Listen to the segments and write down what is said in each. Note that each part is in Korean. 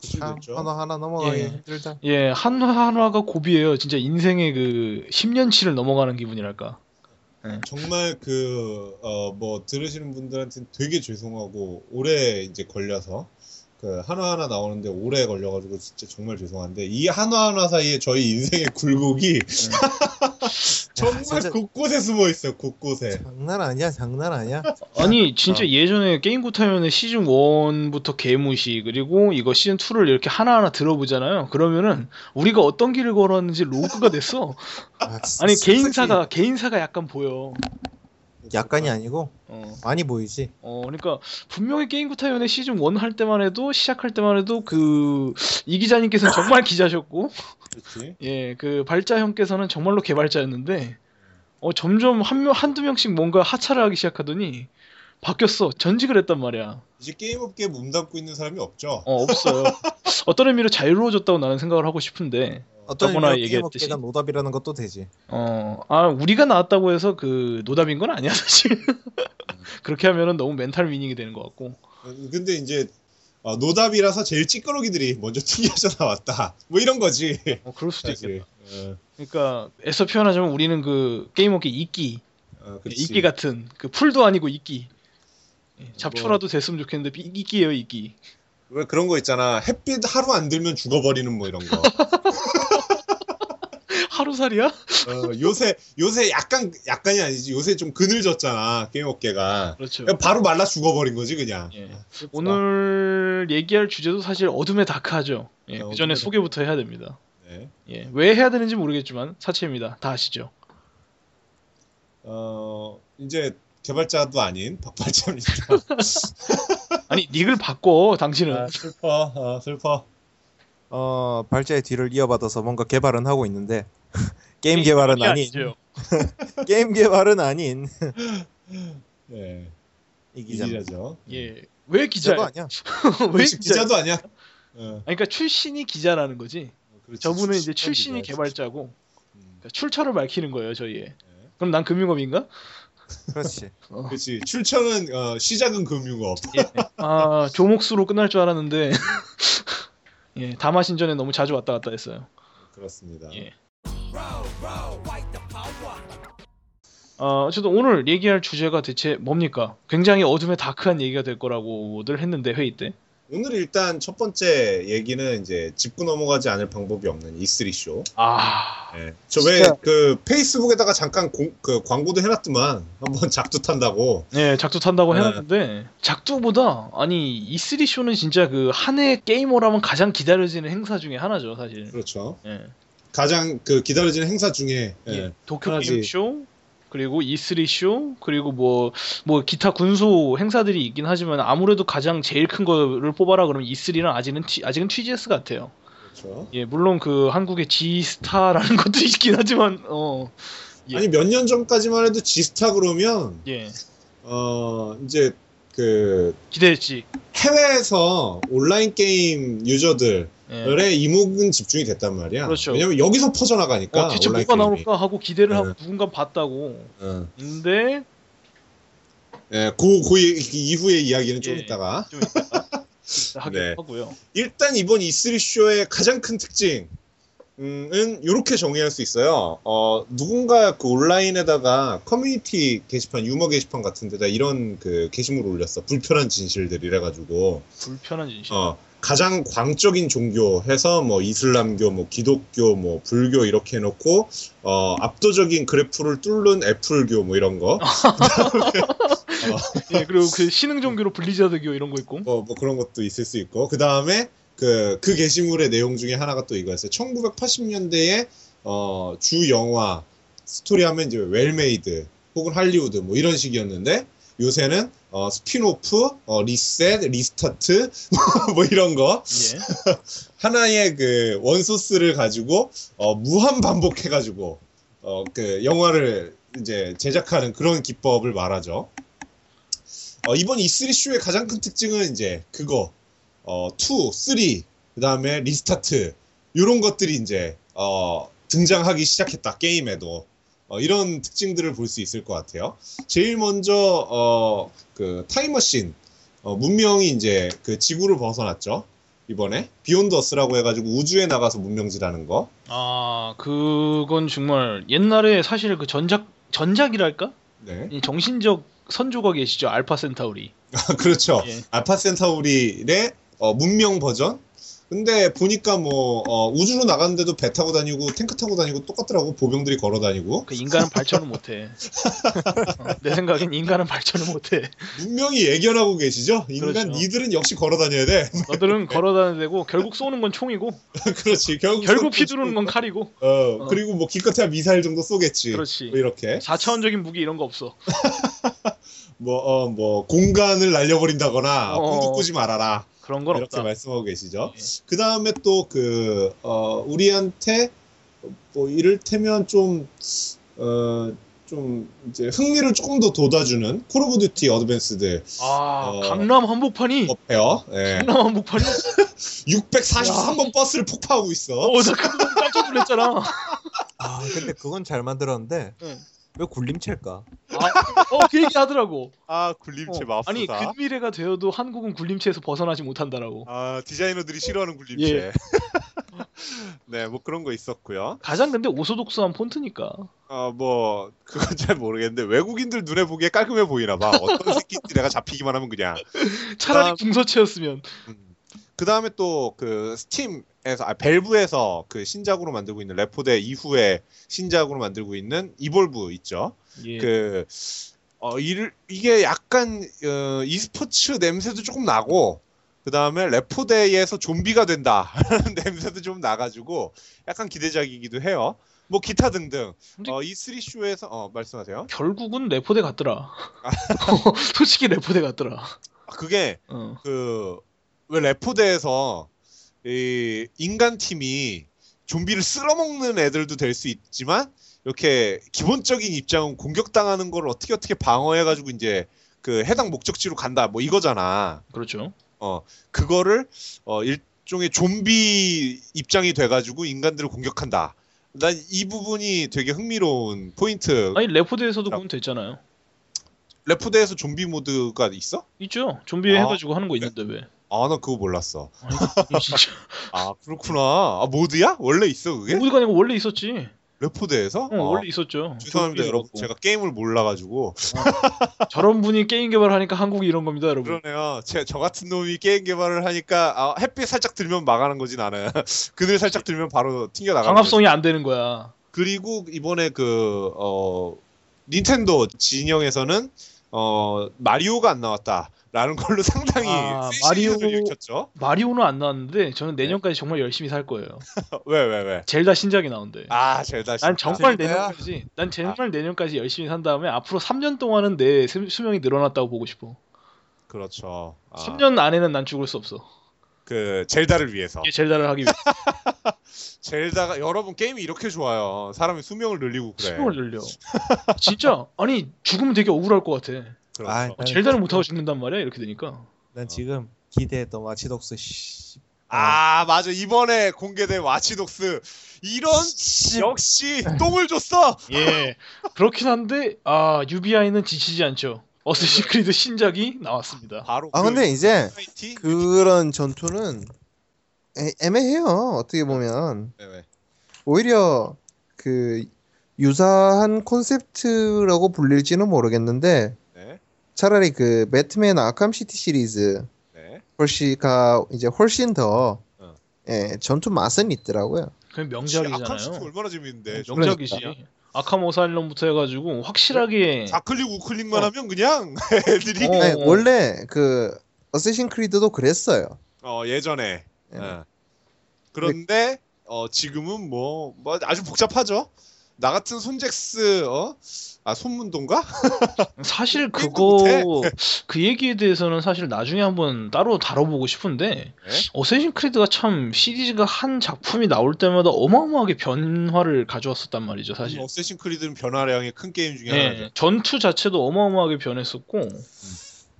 참. 하나 하나 넘어가기 예. 힘들다. 예, 한화 한화가 고비예요. 진짜 인생의 그 10년치를 넘어가는 기분이랄까. 정말 그, 어, 뭐, 들으시는 분들한테는 되게 죄송하고, 오래 이제 걸려서, 그, 하나하나 나오는데 오래 걸려가지고 진짜 정말 죄송한데, 이 하나하나 사이에 저희 인생의 굴곡이 정말 진짜- 곳곳에 숨어 있어요, 곳곳에. 장난 아니야, 장난 아니야. 아니, 진짜 어. 예전에 게임 구타위원회 시즌 1부터 개무시 그리고 이거 시즌 2를 이렇게 하나하나 들어보잖아요. 그러면은 우리가 어떤 길을 걸었는지 로그가 됐어. 아, 진짜 아니, 솔직히 개인사가 개인사가 약간 보여. 약간이 아니고 어. 많이 보이지. 어, 그러니까 분명히 게임 구타위원회 시즌 1 할 때만 해도 시작할 때만 해도 그 이 기자님께서는 정말 기자셨고 그렇지. 예, 그 발자 형께서는 정말로 개발자였는데 어 점점 한 명 한두 명씩 뭔가 하차를 하기 시작하더니 바뀌었어. 전직을 했단 말이야. 이제 게임업계에 몸 담고 있는 사람이 없죠. 어, 없어요. 어떤 의미로 자유로워졌다고 나는 생각을 하고 싶은데 어떤 의미로 얘기했듯이. 게임업계가 노답이라는 것도 되지. 어, 아, 우리가 나왔다고 해서 그 노답인 건 아니야, 사실. 그렇게 하면은 너무 멘탈 위닝이 되는 것 같고. 근데 이제, 어, 노답이라서 제일 찌끄러기들이 먼저 튕겨져 나왔다. 뭐 이런 거지. 어, 그럴 수도 사실. 있겠다. 어, 그러니까 애써 표현하자면 우리는 그 게임업계 이끼, 어. 이끼 같은 그 풀도 아니고 이끼. 예, 뭐. 잡초라도 됐으면 좋겠는데 이- 이끼예요, 이끼. 왜 그런 거 있잖아. 햇빛 하루 안 들면 죽어버리는 뭐 이런 거. 하루살이야? 어, 요새 요새 약간 약간이 아니지. 요새 좀 그늘졌잖아 게임 업계가. 그렇죠. 바로 말라 죽어버린 거지 그냥. 예. 슬프다. 오늘 얘기할 주제도 사실 어둠의 dark하죠. 예, 어, 그 전에 어둠의 소개부터 해야 됩니다. 네. 예, 왜 해야 되는지 모르겠지만 사채입니다. 다 아시죠? 어 이제 개발자도 아닌 박발자입니다. 아니 닉을 바꿔 당신은. 아, 슬퍼. 어, 슬퍼. 어, 발자의 뒤를 이어받아서 뭔가 개발은 하고 있는데 게임 개발은 이게 아닌. 게임 개발은 아닌 네. 이이 기자. 기자죠. 예, 왜 기자야? 아니야. 왜 기자? 기자 도 아니야. 어, 아니, 그러니까 출신이 기자라는 거지. 그렇지. 저분은 이제 출신 출신이 기자지. 개발자고 음, 그러니까 출처를 밝히는 거예요, 저희의. 네. 그럼 난 금융업인가? 그렇지. 어. 그렇지. 출처는 어, 시작은 금융업. 아 조목수로 끝날 줄 알았는데 예 다마신 전에 너무 자주 왔다 갔다 했어요. 그렇습니다. 예. 어, 어쨌든 오늘 얘기할 주제가 대체 뭡니까? 굉장히 어둠의 다크한 얘기가 될 거라고들 했는데 회의 때. 오늘 일단 첫 번째 얘기는 이제 짚고 넘어가지 않을 방법이 없는 E3 쇼. 아, 예. 저왜 진짜. 그 페이스북에다가 잠깐 공- 그 광고도 해놨더만 한번 작두 탄다고. 네 작두 탄다고 네. 해놨는데 작두보다 아니 E3 쇼는 진짜 그 한 해 게이머라면 가장 기다려지는 행사 중에 하나죠, 사실. 그렇죠. 예. 가장 그 기다려지는 행사 중에 예. 예. 도쿄 하나지. 게임 쇼 그리고 E3 쇼 그리고 뭐뭐 기타 군소 행사들이 있긴 하지만 아무래도 가장 제일 큰 거를 뽑아라 그러면 E3는 아직은 T, 아직은 TGS 같아요. 그렇죠. 예, 물론 그 한국의 G스타라는 것도 있긴 하지만 어 예. 아니 몇 년 전까지만 해도 지스타 그러면 예. 어 이제 그 기대했지. 해외에서 온라인 게임 유저들의 예. 이목은 집중이 됐단 말이야. 그렇죠. 왜냐면 여기서 퍼져나가니까 어, 대체 뭐가. 나올까 하고 기대를 네. 하고 누군가 봤다고. 어. 근데 예, 그, 그 이- 이후의 이야기는 좀 예. 이따가. 좀 하기로 네. 하고요. 일단 이번 E3 쇼의 가장 큰 특징. 은 이렇게 정의할 수 있어요. 어, 누군가 그 온라인에다가 커뮤니티 게시판, 유머 게시판 같은 데다 이런 그 게시물을 올렸어. 불편한 진실들 이래 가지고. 불편한 진실. 어, 가장 광적인 종교 해서 뭐 이슬람교, 뭐 기독교, 뭐 불교 이렇게 해놓고 어, 압도적인 그래프를 뚫는 애플교 뭐 이런 거. 예, 그리고 그 신흥 종교로 블리자드교 이런 거 있고. 뭐, 뭐 그런 것도 있을 수 있고 그 다음에 그, 그 게시물의 내용 중에 하나가 또 이거였어요. 1980년대에 어, 주 영화 스토리 하면 이제 well-made 혹은 할리우드 뭐 이런 식이었는데 요새는 어, 스피노프, 어, 리셋, restart 뭐 이런 거 예. 하나의 그 one source를 가지고 어, 무한 반복해가지고 어, 그 영화를 이제 제작하는 그런 기법을 말하죠. 어, 이번 E3 쇼의 가장 큰 특징은 이제 그거 어, 2, 3, 그 다음에 restart 이런 것들이 이제 어, 등장하기 시작했다 게임에도 어, 이런 특징들을 볼 수 있을 것 같아요. 제일 먼저 어, 그 타임머신 어, 문명이 이제 그 지구를 벗어났죠. 이번에 비욘드 어스라고 해가지고 우주에 나가서 문명지라는 거. 아, 그건 정말 옛날에 사실 그 전작 전작이랄까? 네. 이 정신적 선조가 계시죠. 알파 센타우리. 그렇죠. 예. 알파 센타우리의 어, 문명 버전. 근데 보니까 뭐 어, 우주로 나갔는데도 배 타고 다니고 탱크 타고 다니고 똑같더라고 보병들이 걸어 다니고 그 인간은 발전을 못해. 어, 내 생각엔 인간은 발전을 못해. 문명이 예견하고 계시죠? 인간 그렇죠. 니들은 역시 걸어 다녀야 돼. 너들은 걸어 다녀야 되고 결국 쏘는 건 총이고 그렇지. 결국 결국 쏘- 휘두르는 건 칼이고. 어, 어. 그리고 뭐 기껏해야 미사일 정도 쏘겠지. 그렇지. 뭐 이렇게 4차원적인 무기 이런 거 없어. 뭐 어 뭐 공간을 날려버린다거나 어. 궁극 꾸지 말아라. 그런 건 이렇게 없다. 말씀하고 계시죠. 예. 그 다음에 또 그, 어, 우리한테, 뭐, 이를테면 좀, 어, 좀, 이제 흥미를 조금 더 돋아주는 콜 오브 듀티 어드밴스드 아, 어. 강남 한복판이 업해요. 예. 강남 한복판이 643번 버스를 폭파하고 있어. 어, 나 그거 보고 깜짝 놀랐잖아. 아 근데 그건 잘 만들었는데 응. 왜 굴림체일까? 아, 어, 그 얘기 하더라고. 아 굴림체 어, 맙소사. 아니, 근미래가 되어도 한국은 굴림체에서 벗어나지 못한다라고. 아 디자이너들이 싫어하는 굴림체. 예. 네, 뭐 그런 거 있었고요. 가장 근데 오소독스한 폰트니까. 어, 뭐 그건 잘 모르겠는데 외국인들 눈에 보기에 깔끔해 보이나 봐. 어떤 새끼인지 내가 잡히기만 하면 그냥. 차라리 아. 궁서체였으면. 그 다음에 또 그 스팀 에서 아 벨브에서 그 신작으로 만들고 있는 레포대 이후에 신작으로 만들고 있는 이볼브 있죠. 예. 그 어, 이, 이게 약간 어, e스포츠 냄새도 조금 나고 그 다음에 레포데이에서 좀비가 된다 냄새도 좀 나가지고 약간 기대작이기도 해요. 뭐 기타 등등 어, E3 쇼에서 어, 말씀하세요. 결국은 레포대 같더라. 솔직히 레포대 같더라. 아, 그게 어. 그왜 레포데에서 이 인간 팀이 좀비를 쓸어먹는 애들도 될 수 있지만 이렇게 기본적인 입장은 공격당하는 걸 어떻게 어떻게 방어해가지고 이제 그 해당 목적지로 간다 뭐 이거잖아. 그렇죠. 그거를 어 일종의 좀비 입장이 돼가지고 인간들을 공격한다. 난 이 부분이 되게 흥미로운 포인트. 아니 레포데에서도 그건 됐잖아요. 레포데에서 좀비 모드가 있어? 있죠. 좀비 아, 해가지고 하는 거 있는데 왜? 아 나 그거 몰랐어. 진짜. 아 그렇구나. 아 모드야? 원래 있어 그게? 모드가 아니고 원래 있었지. 레포데에서? 어, 원래 있었죠. 죄송합니다 여러분 해갖고. 제가 게임을 몰라가지고 저런 분이 게임 개발하니까 한국이 이런 겁니다, 여러분. 그러네요 제, 저 같은 놈이 게임 개발을 하니까 아, 햇빛 살짝 들면 막아는 거지 나는 그늘 살짝 들면 바로 튕겨 나가는 광합성이 안 되는 거야. 그리고 이번에 그 어, 닌텐도 진영에서는 어, 마리오가 안 나왔다 라는 걸로 상당히 아, 마리오 마리오- 일으켰죠 마리오는 안 나왔는데 저는 내년까지 정말 열심히 살 거예요. 왜 왜 왜? 젤다 신작이 나온대. 아 젤다 난. 정말 젤다야? 내년까지, 난 정말 내년까지 열심히 산 다음에 앞으로 3년 동안은 내 수- 수명이 늘어났다고 보고 싶어. 그렇죠 아, 3년 안에는 난 죽을 수 없어. 그 젤다를 위해서 이게 젤다를 하기 위해 젤다가 여러분 게임이 이렇게 좋아요 사람이 수명을 늘리고 그래 수명을 늘려. 진짜 아니 죽으면 되게 억울할 것 같아. 그렇죠. 아, 어, 젤다를 못 하고 죽는단 말이야 이렇게 되니까. 난 지금 기대했던 와치독스 씨. 아 맞아 이번에 공개된 와치독스 이런 역시 똥을 줬어 예. 그렇긴 한데 아 UBI는 지치지 않죠. 어쌔신 크리드 신작이 나왔습니다. 바로 아 그 근데 이제 화이티? 그런 전투는 애, 애매해요. 어떻게 보면 네, 네. 오히려 그 유사한 콘셉트라고 불릴지는 모르겠는데 네. 차라리 그 배트맨 아캄 시티 시리즈 네. 훨씬가 이제 훨씬 더 어. 예, 전투 맛은 있더라고요. 그냥 아캄 시티 명작이잖아요. 얼마나 재밌는데 어, 저- 명작이지. 그러니까. 아캄 어사일럼부터 해가지고 확실하게 좌클릭 우클릭만 어. 하면 그냥 애들이 어. 아니, 원래 그 어쌔신 크리드도 그랬어요. 어, 예전에. 예. 예. 그런데 어, 지금은 뭐, 뭐 아주 복잡하죠. 나 같은 손잭스 어? 아 손문동가? 사실 그거 그 얘기에 대해서는 사실 나중에 한번 따로 다뤄보고 싶은데 어쌔신 크리드가 참 시리즈가 한 작품이 나올 때마다 어마어마하게 변화를 가져왔었단 말이죠 사실. 어쌔신 크리드는 변화량이 큰 게임 중에 하나죠. 네, 전투 자체도 어마어마하게 변했었고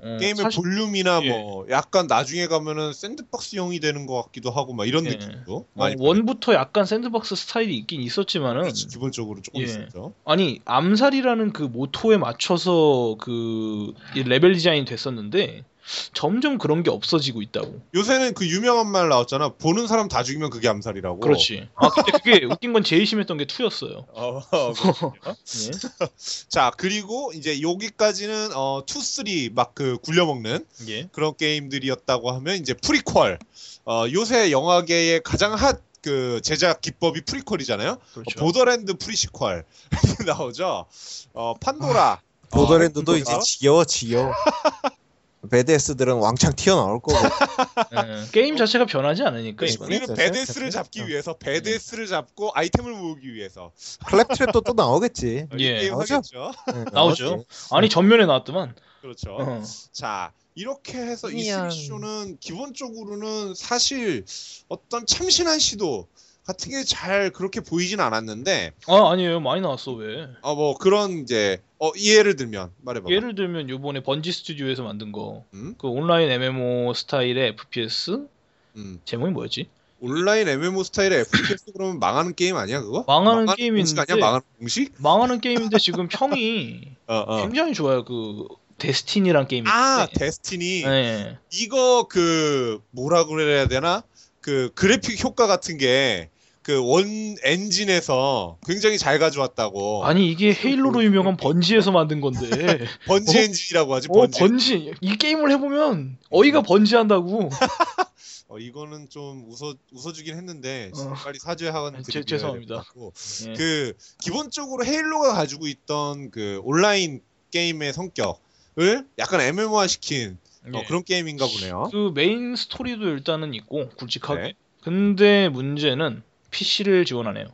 어, 게임의 사실- 볼륨이나 예. 뭐 약간 나중에 가면은 sandbox형이 되는 것 같기도 하고 막 이런 예. 느낌도 어, 많이 one부터 약간 sandbox 스타일이 있긴 있었지만은 그렇지, 기본적으로 조금 예. 있었죠. 아니 암살이라는 그 모토에 맞춰서 그이 레벨 디자인 됐었는데 점점 그런 게 없어지고 있다고. 요새는 그 유명한 말 나왔잖아. 보는 사람 다 죽이면 그게 암살이라고. 그렇지. 아 근데 그게 웃긴 건 제일 심했던 게 2였어요. 어. 예. 자 그리고 이제 여기까지는 어, 2, 3막그 굴려먹는 예. 그런 게임들이었다고 하면 이제 프리퀄. 어, 요새 영화계의 가장 핫그 제작 기법이 prequel이잖아요. 그렇죠. 보더랜드 프리시퀄 나오죠. 어, 판도라. 보더랜드도 어, 이제 지겨워 지겨워. 베데스들은 왕창 튀어나올 거고. 예. 게임 자체가 변하지 않으니까 이거는. 우리는 진짜 잡기. 위해서 베데스를 잡고 아이템을 모으기 위해서 클랩트랩도 또 나오겠지. 이 예. 게임 나오죠? 하겠죠. 네, 나오죠. 아니 전면에 나왔더만. 그렇죠. 어. 자 이렇게 해서 미안. 이스리쇼는 기본적으로는 사실 어떤 참신한 시도 같은 게 잘 그렇게 보이진 않았는데 아 아니에요 많이 나왔어 왜? 어뭐 그런 이제 어 예를 들면 말해봐. 예를 들면 요번에 번지 스튜디오에서 만든 거. 음? 그 온라인 MMO 스타일의 FPS 음. 제목이 뭐였지? 온라인 MMO 스타일의 FPS 그러면 망하는 게임 아니야 그거? 망하는 공식 게임인데 아니야 망하는 공식? 망하는 게임인데 지금 평이 어 어. 굉장히 좋아요. 그 데스티니란 게임이 아 있는데. 데스티니 네. 이거 그 뭐라 그래야 되나 그 그래픽 효과 같은 게 그 원 엔진에서 굉장히 잘 가져왔다고 아니 이게 헤일로로 유명한 번지에서 만든 건데. 번지 어? 엔진이라고 하지 어 번지 번지 이 게임을 해보면 어이가 번지한다고. 어, 이거는 좀 웃어 웃어주긴 했는데 어. 빨리 사죄하는 제- 죄송합니다. 예. 그 기본적으로 헤일로가 가지고 있던 그 온라인 게임의 성격을 약간 MMO화 시킨 어, 예. 그런 게임인가 보네요. 그 메인 스토리도 일단은 있고 굵직하게. 네. 근데 문제는 PC를 지원하네요.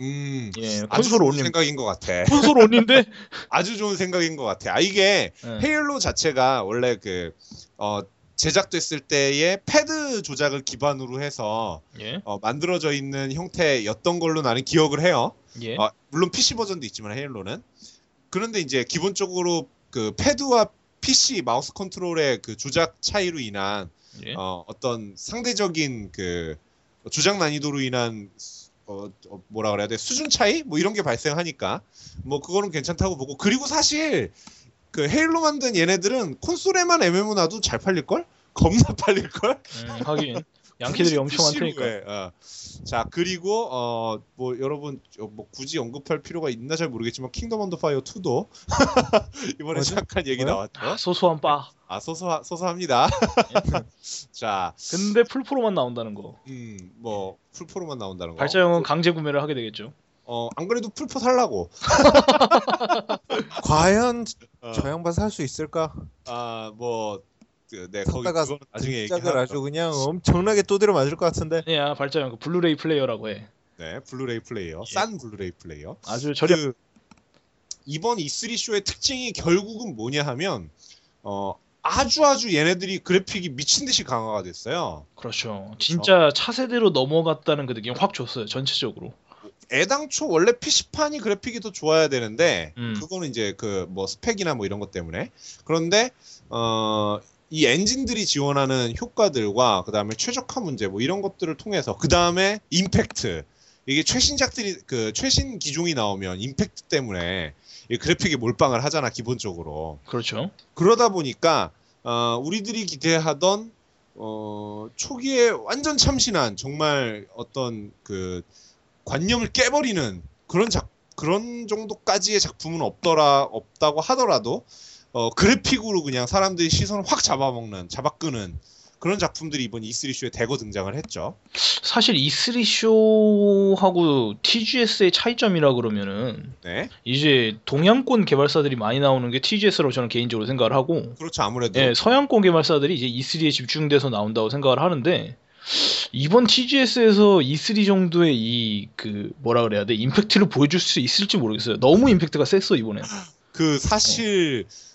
음, 예, 아주 콘솔 좋은 only. 생각인 것 같아. 콘솔 only인데. 아주 좋은 생각인 것 같아. 아 이게 예. 헤일로 자체가 원래 그 어, 제작됐을 때의 패드 조작을 기반으로 해서 예. 어, 만들어져 있는 형태였던 걸로 나는 기억을 해요. 예. 어, 물론 PC 버전도 있지만 헤일로는 그런데 이제 기본적으로 그 패드와 PC 마우스 컨트롤의 그 조작 차이로 인한 예. 어, 어떤 상대적인 그 조작 난이도로 인한 어, 어, 뭐라 그래야 돼? 수준 차이? 뭐 이런 게 발생하니까 뭐 그거는 괜찮다고 보고 그리고 사실 그 헤일로 만든 얘네들은 콘솔에만 MMO 놔도 잘 팔릴 걸? 겁나 팔릴 걸? 음, 하긴 양키들이 엄청 많다니까. 어. 자 그리고 어 뭐 여러분 어, 뭐 굳이 언급할 필요가 있나 잘 모르겠지만 킹덤 언더 파이어 2도 이번에 뭐죠? 잠깐 얘기 뭐요? 나왔죠. 아, 소소한 바. 아 소소 소소합니다. 자, 근데 플포로만 나온다는 거. 음 뭐 플포로만 나온다는 거. 발자형은 강제 구매를 하게 되겠죠. 어 안 그래도 플포 살라고. 과연 어, 저 양반 살 수 있을까? 아 뭐 그, 네 거기 그건 나중에 얘기하죠. 아주 그냥 엄청나게 두드려 맞을 것 같은데. 네, 아, 발자형 그 블루레이 플레이어라고 해. 네 블루레이 플레이어, 예. 싼 블루레이 플레이어. 아주 저렴. 그 이번 E3 쇼의 특징이 결국은 뭐냐 하면 어 아주 아주 얘네들이 그래픽이 미친 듯이 강화가 됐어요. 그렇죠. 진짜 차세대로 넘어갔다는 그 느낌 확 줬어요. 전체적으로. 애당초 원래 PC판이 그래픽이 더 좋아야 되는데 음. 그거는 이제 그 뭐 스펙이나 뭐 이런 것 때문에 그런데 어. 이 엔진들이 지원하는 효과들과 그 다음에 최적화 문제 뭐 이런 것들을 통해서 그 다음에 임팩트 이게 최신작들이 그 최신 기종이 나오면 임팩트 때문에 이 그래픽에 몰빵을 하잖아 기본적으로 그렇죠. 그러다 보니까 어, 우리들이 기대하던 어, 초기에 완전 참신한 정말 어떤 그 관념을 깨버리는 그런 작 그런 정도까지의 작품은 없더라 없다고 하더라도 어, 그래픽으로 그냥 사람들이 시선을 확 잡아먹는 잡아끄는 그런 작품들이 이번 E3 쇼에 대거 등장을 했죠. 사실 E3 쇼하고 TGS의 차이점이라 그러면은 네, 이제 동양권 개발사들이 많이 나오는 게 TGS라고 저는 개인적으로 생각을 하고 그렇죠. 아무래도 예, 서양권 개발사들이 이제 E3에 집중돼서 나온다고 생각을 하는데 이번 TGS에서 E3 정도의 이 그 뭐라 그래야 돼 임팩트를 보여줄 수 있을지 모르겠어요. 너무 임팩트가 셌어 이번에. 그 사실 어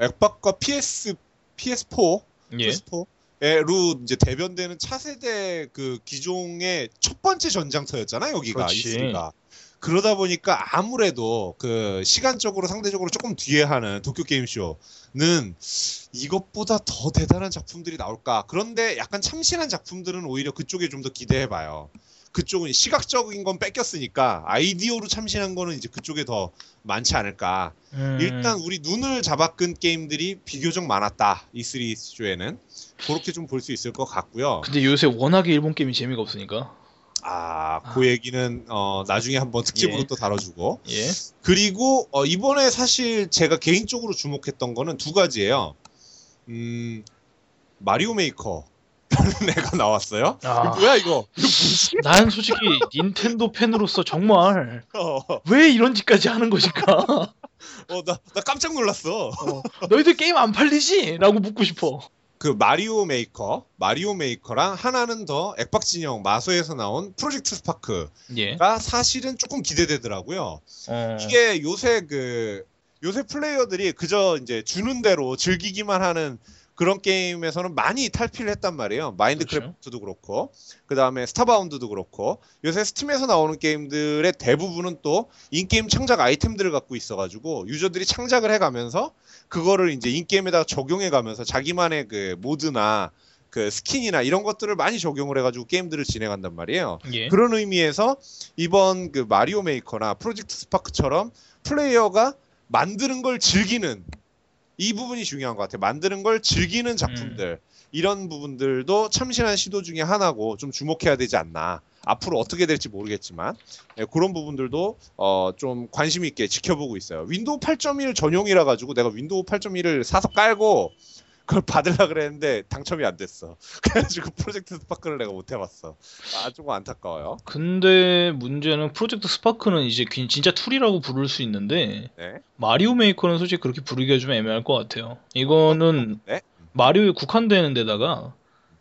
엑박과 PS PS4 예. PS4로 이제 대변되는 차세대 그 기종의 첫 번째 전장터였잖아요. 여기가. E3가. 그러다 보니까 아무래도 그 시간적으로 상대적으로 조금 뒤에 하는 도쿄 게임 쇼는 이것보다 더 대단한 작품들이 나올까. 그런데 약간 참신한 작품들은 오히려 그쪽에 좀 더 기대해 봐요. 그쪽은 시각적인 건 뺏겼으니까 아이디어로 참신한 거는 이제 그쪽에 더 많지 않을까. 음, 일단 우리 눈을 잡아끈 게임들이 비교적 많았다. E3 쇼에는 그렇게 좀 볼 수 있을 것 같고요. 근데 요새 워낙에 일본 게임이 재미가 없으니까. 아, 그 얘기는 어, 나중에 한번 특집으로 예. 또 다뤄주고. 예. 그리고 어, 이번에 사실 제가 개인적으로 주목했던 거는 두 가지예요. 음, 마리오 메이커. 애가 나왔어요. 아. 이거 뭐야 이거? 이거 뭐지? 난 솔직히 닌텐도 팬으로서 정말 어, 왜 이런 짓까지 하는 것일까? 어, 나, 나 깜짝 놀랐어. 어, 너희들 게임 안 팔리지? 라고 묻고 싶어. 그 마리오 메이커, 마리오 메이커랑 하나는 더 액박 진영 마소에서 나온 프로젝트 스파크가 예. 사실은 조금 기대되더라고요. 어, 이게 요새 그 요새 플레이어들이 그저 이제 주는 대로 즐기기만 하는 그런 게임에서는 많이 탈피를 했단 말이에요. 마인드크래프트도 그렇고 그 다음에 스타바운드도 그렇고 요새 스팀에서 나오는 게임들의 대부분은 또 in-game 창작 아이템들을 갖고 있어가지고 유저들이 창작을 해가면서 그거를 이제 in-game에다가 적용해가면서 자기만의 그 mod나 그 skin이나 이런 것들을 많이 적용을 해가지고 게임들을 진행한단 말이에요. 예. 그런 의미에서 이번 그 마리오 메이커나 프로젝트 스파크처럼 플레이어가 만드는 걸 즐기는 이 부분이 중요한 것 같아요. 만드는 걸 즐기는 작품들 이런 부분들도 참신한 시도 중에 하나고 좀 주목해야 되지 않나. 앞으로 어떻게 될지 모르겠지만 예, 그런 부분들도 어, 좀 관심 있게 지켜보고 있어요. 윈도우 8.1 전용이라 가지고 내가 윈도우 8.1을 사서 깔고 그걸 받으려 그랬는데 당첨이 안 됐어. 그래가지고 프로젝트 스파크를 내가 못 해봤어. 아 조금 안타까워요. 근데 문제는 프로젝트 스파크는 이제 긴- 진짜 tool이라고 부를 수 있는데 네. 마리오 메이커는 솔직히 그렇게 부르기가 좀 애매할 것 같아요. 이거는 네. 마리오에 국한되는 데다가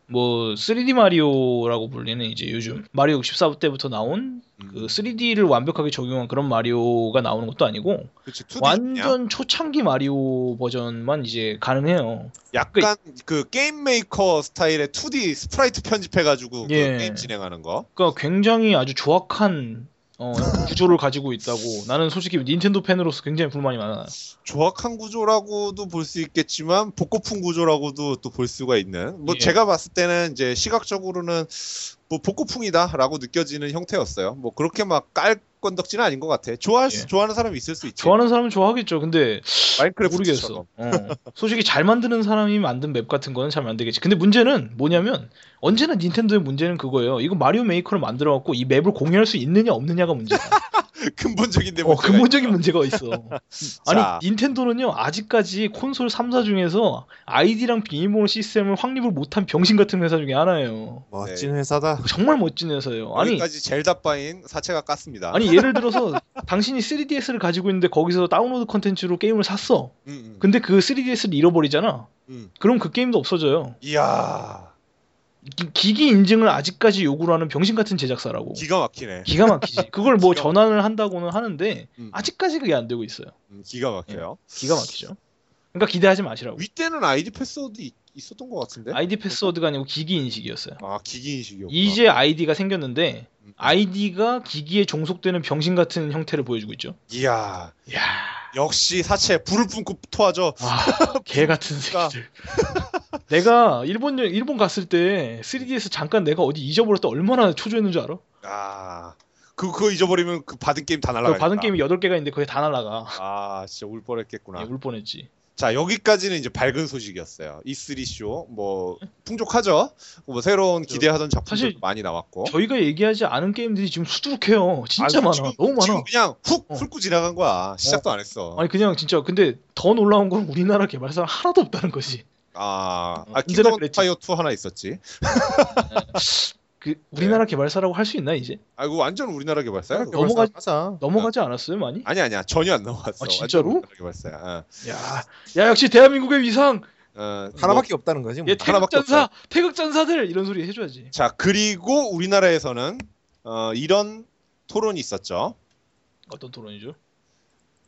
뭐 3D 마리오라고 불리는 이제 요즘 마리오 64 때부터 나온 그 3D를 완벽하게 적용한 그런 마리오가 나오는 것도 아니고 그치, 2D 냐? 완전 초창기 마리오 버전만 이제 가능해요. 약간 그 게임 메이커 스타일의 2D sprite 편집해가지고 그 예. 게임 진행하는 거. 그러니까 굉장히 아주 조악한 어, 구조를 가지고 있다고 나는 솔직히 닌텐도 팬으로서 굉장히 불만이 많아요. 조악한 구조라고도 볼 수 있겠지만 복고풍 구조라고도 또 볼 수가 있는. 뭐 예. 제가 봤을 때는 이제 시각적으로는 뭐 복고풍이다라고 느껴지는 형태였어요. 뭐 그렇게 막 깔 건덕지는 아닌 것 같아. 좋아할 수, 예. 좋아하는 사람이 있을 수 있지. 좋아하는 사람은 좋아하겠죠. 근데 마인크래프트처럼. 모르겠어. 어. 솔직히 잘 만드는 사람이 만든 map 같은 거는 잘 만들겠지. 근데 문제는 뭐냐면 언제나 닌텐도의 문제는 그거예요. 이거 마리오 메이커를 만들어 갖고 이 map을 공유할 수 있느냐 없느냐가 문제야. 근본적인데 어, 근본적인 문제가 있어. 아니 자. 닌텐도는요 아직까지 콘솔 3사 중에서 아이디랑 비밀번호 시스템을 확립을 못한 병신 같은 회사 중에 하나예요. 멋진 회사다. 정말 멋진 회사예요. 아니 여기까지 젤다바인 사체가 깠습니다. 아니 예를 들어서 당신이 3DS를 가지고 있는데 거기서 다운로드 컨텐츠로 게임을 샀어. 음, 음, 근데 그 3DS를 잃어버리잖아. 음. 그럼 그 게임도 없어져요. 이야 기- 기기 인증을 아직까지 요구를 하는 병신 같은 제작사라고. 기가 막히네. 기가 막히지. 그걸 뭐 기기 전환을 한다고는 하는데 음, 아직까지 그게 안 되고 있어요. 음, 기가 막혀요. 기가 막히죠. 그러니까 기대하지 마시라고. Wii 때는 아이디 패스워드 있- 있었던 것 같은데. 아이디 패스워드가 아니고 기기 인식이었어요. 아 기기 인식이요. 이제 아이디가 생겼는데 음. 아이디가 기기에 종속되는 병신 같은 형태를 보여주고 있죠. 이야 이야, 역시 사체 불을 뿜고 토하죠. 아, 개 같은. 새끼들. 내가 일본 여- 일본 갔을 때 3DS 잠깐 내가 어디 잊어버렸다 얼마나 초조했는 줄 알아? 아, 그 그거 잊어버리면 그 받은 게임 다그 날라가. 받은 게임이 8개가 있는데 그게 다 날라가. 아, 진짜 울 뻔했겠구나. 예, 울 뻔했지. 자, 여기까지는 이제 밝은 소식이었어요. E3 쇼, 뭐 풍족하죠. 뭐 새로운 기대하던 작품들 많이 나왔고. 저희가 얘기하지 않은 게임들이 지금 수두룩해요. 진짜 아, 많아. 지금- 너무 지금 많아. 그냥 훅 어. 훑고 지나간 거야. 시작도 안 했어. 아니 그냥 진짜 근데 더 놀라운 건 우리나라 개발사는 하나도 없다는 거지. 아, 어, 아 킹덤. 파이어 2 하나 있었지. 그 우리나라 개발사라고 할 수 있나 이제? 아 이거 완전 우리나라 개발사야. 넘어가- 하자. 넘어가지 않았어요 많이? 아니 아니야 전혀 안 넘어갔어. 아, 진짜로? 개발사야. 어. 야, 야 역시 대한민국의 위상. 어, 하나밖에 없다는 거지. 뭐. 얘 하나밖에 태극전사, 태극전사들 이런 소리 해줘야지. 자 그리고 우리나라에서는 어, 이런 토론이 있었죠. 어떤 토론이죠?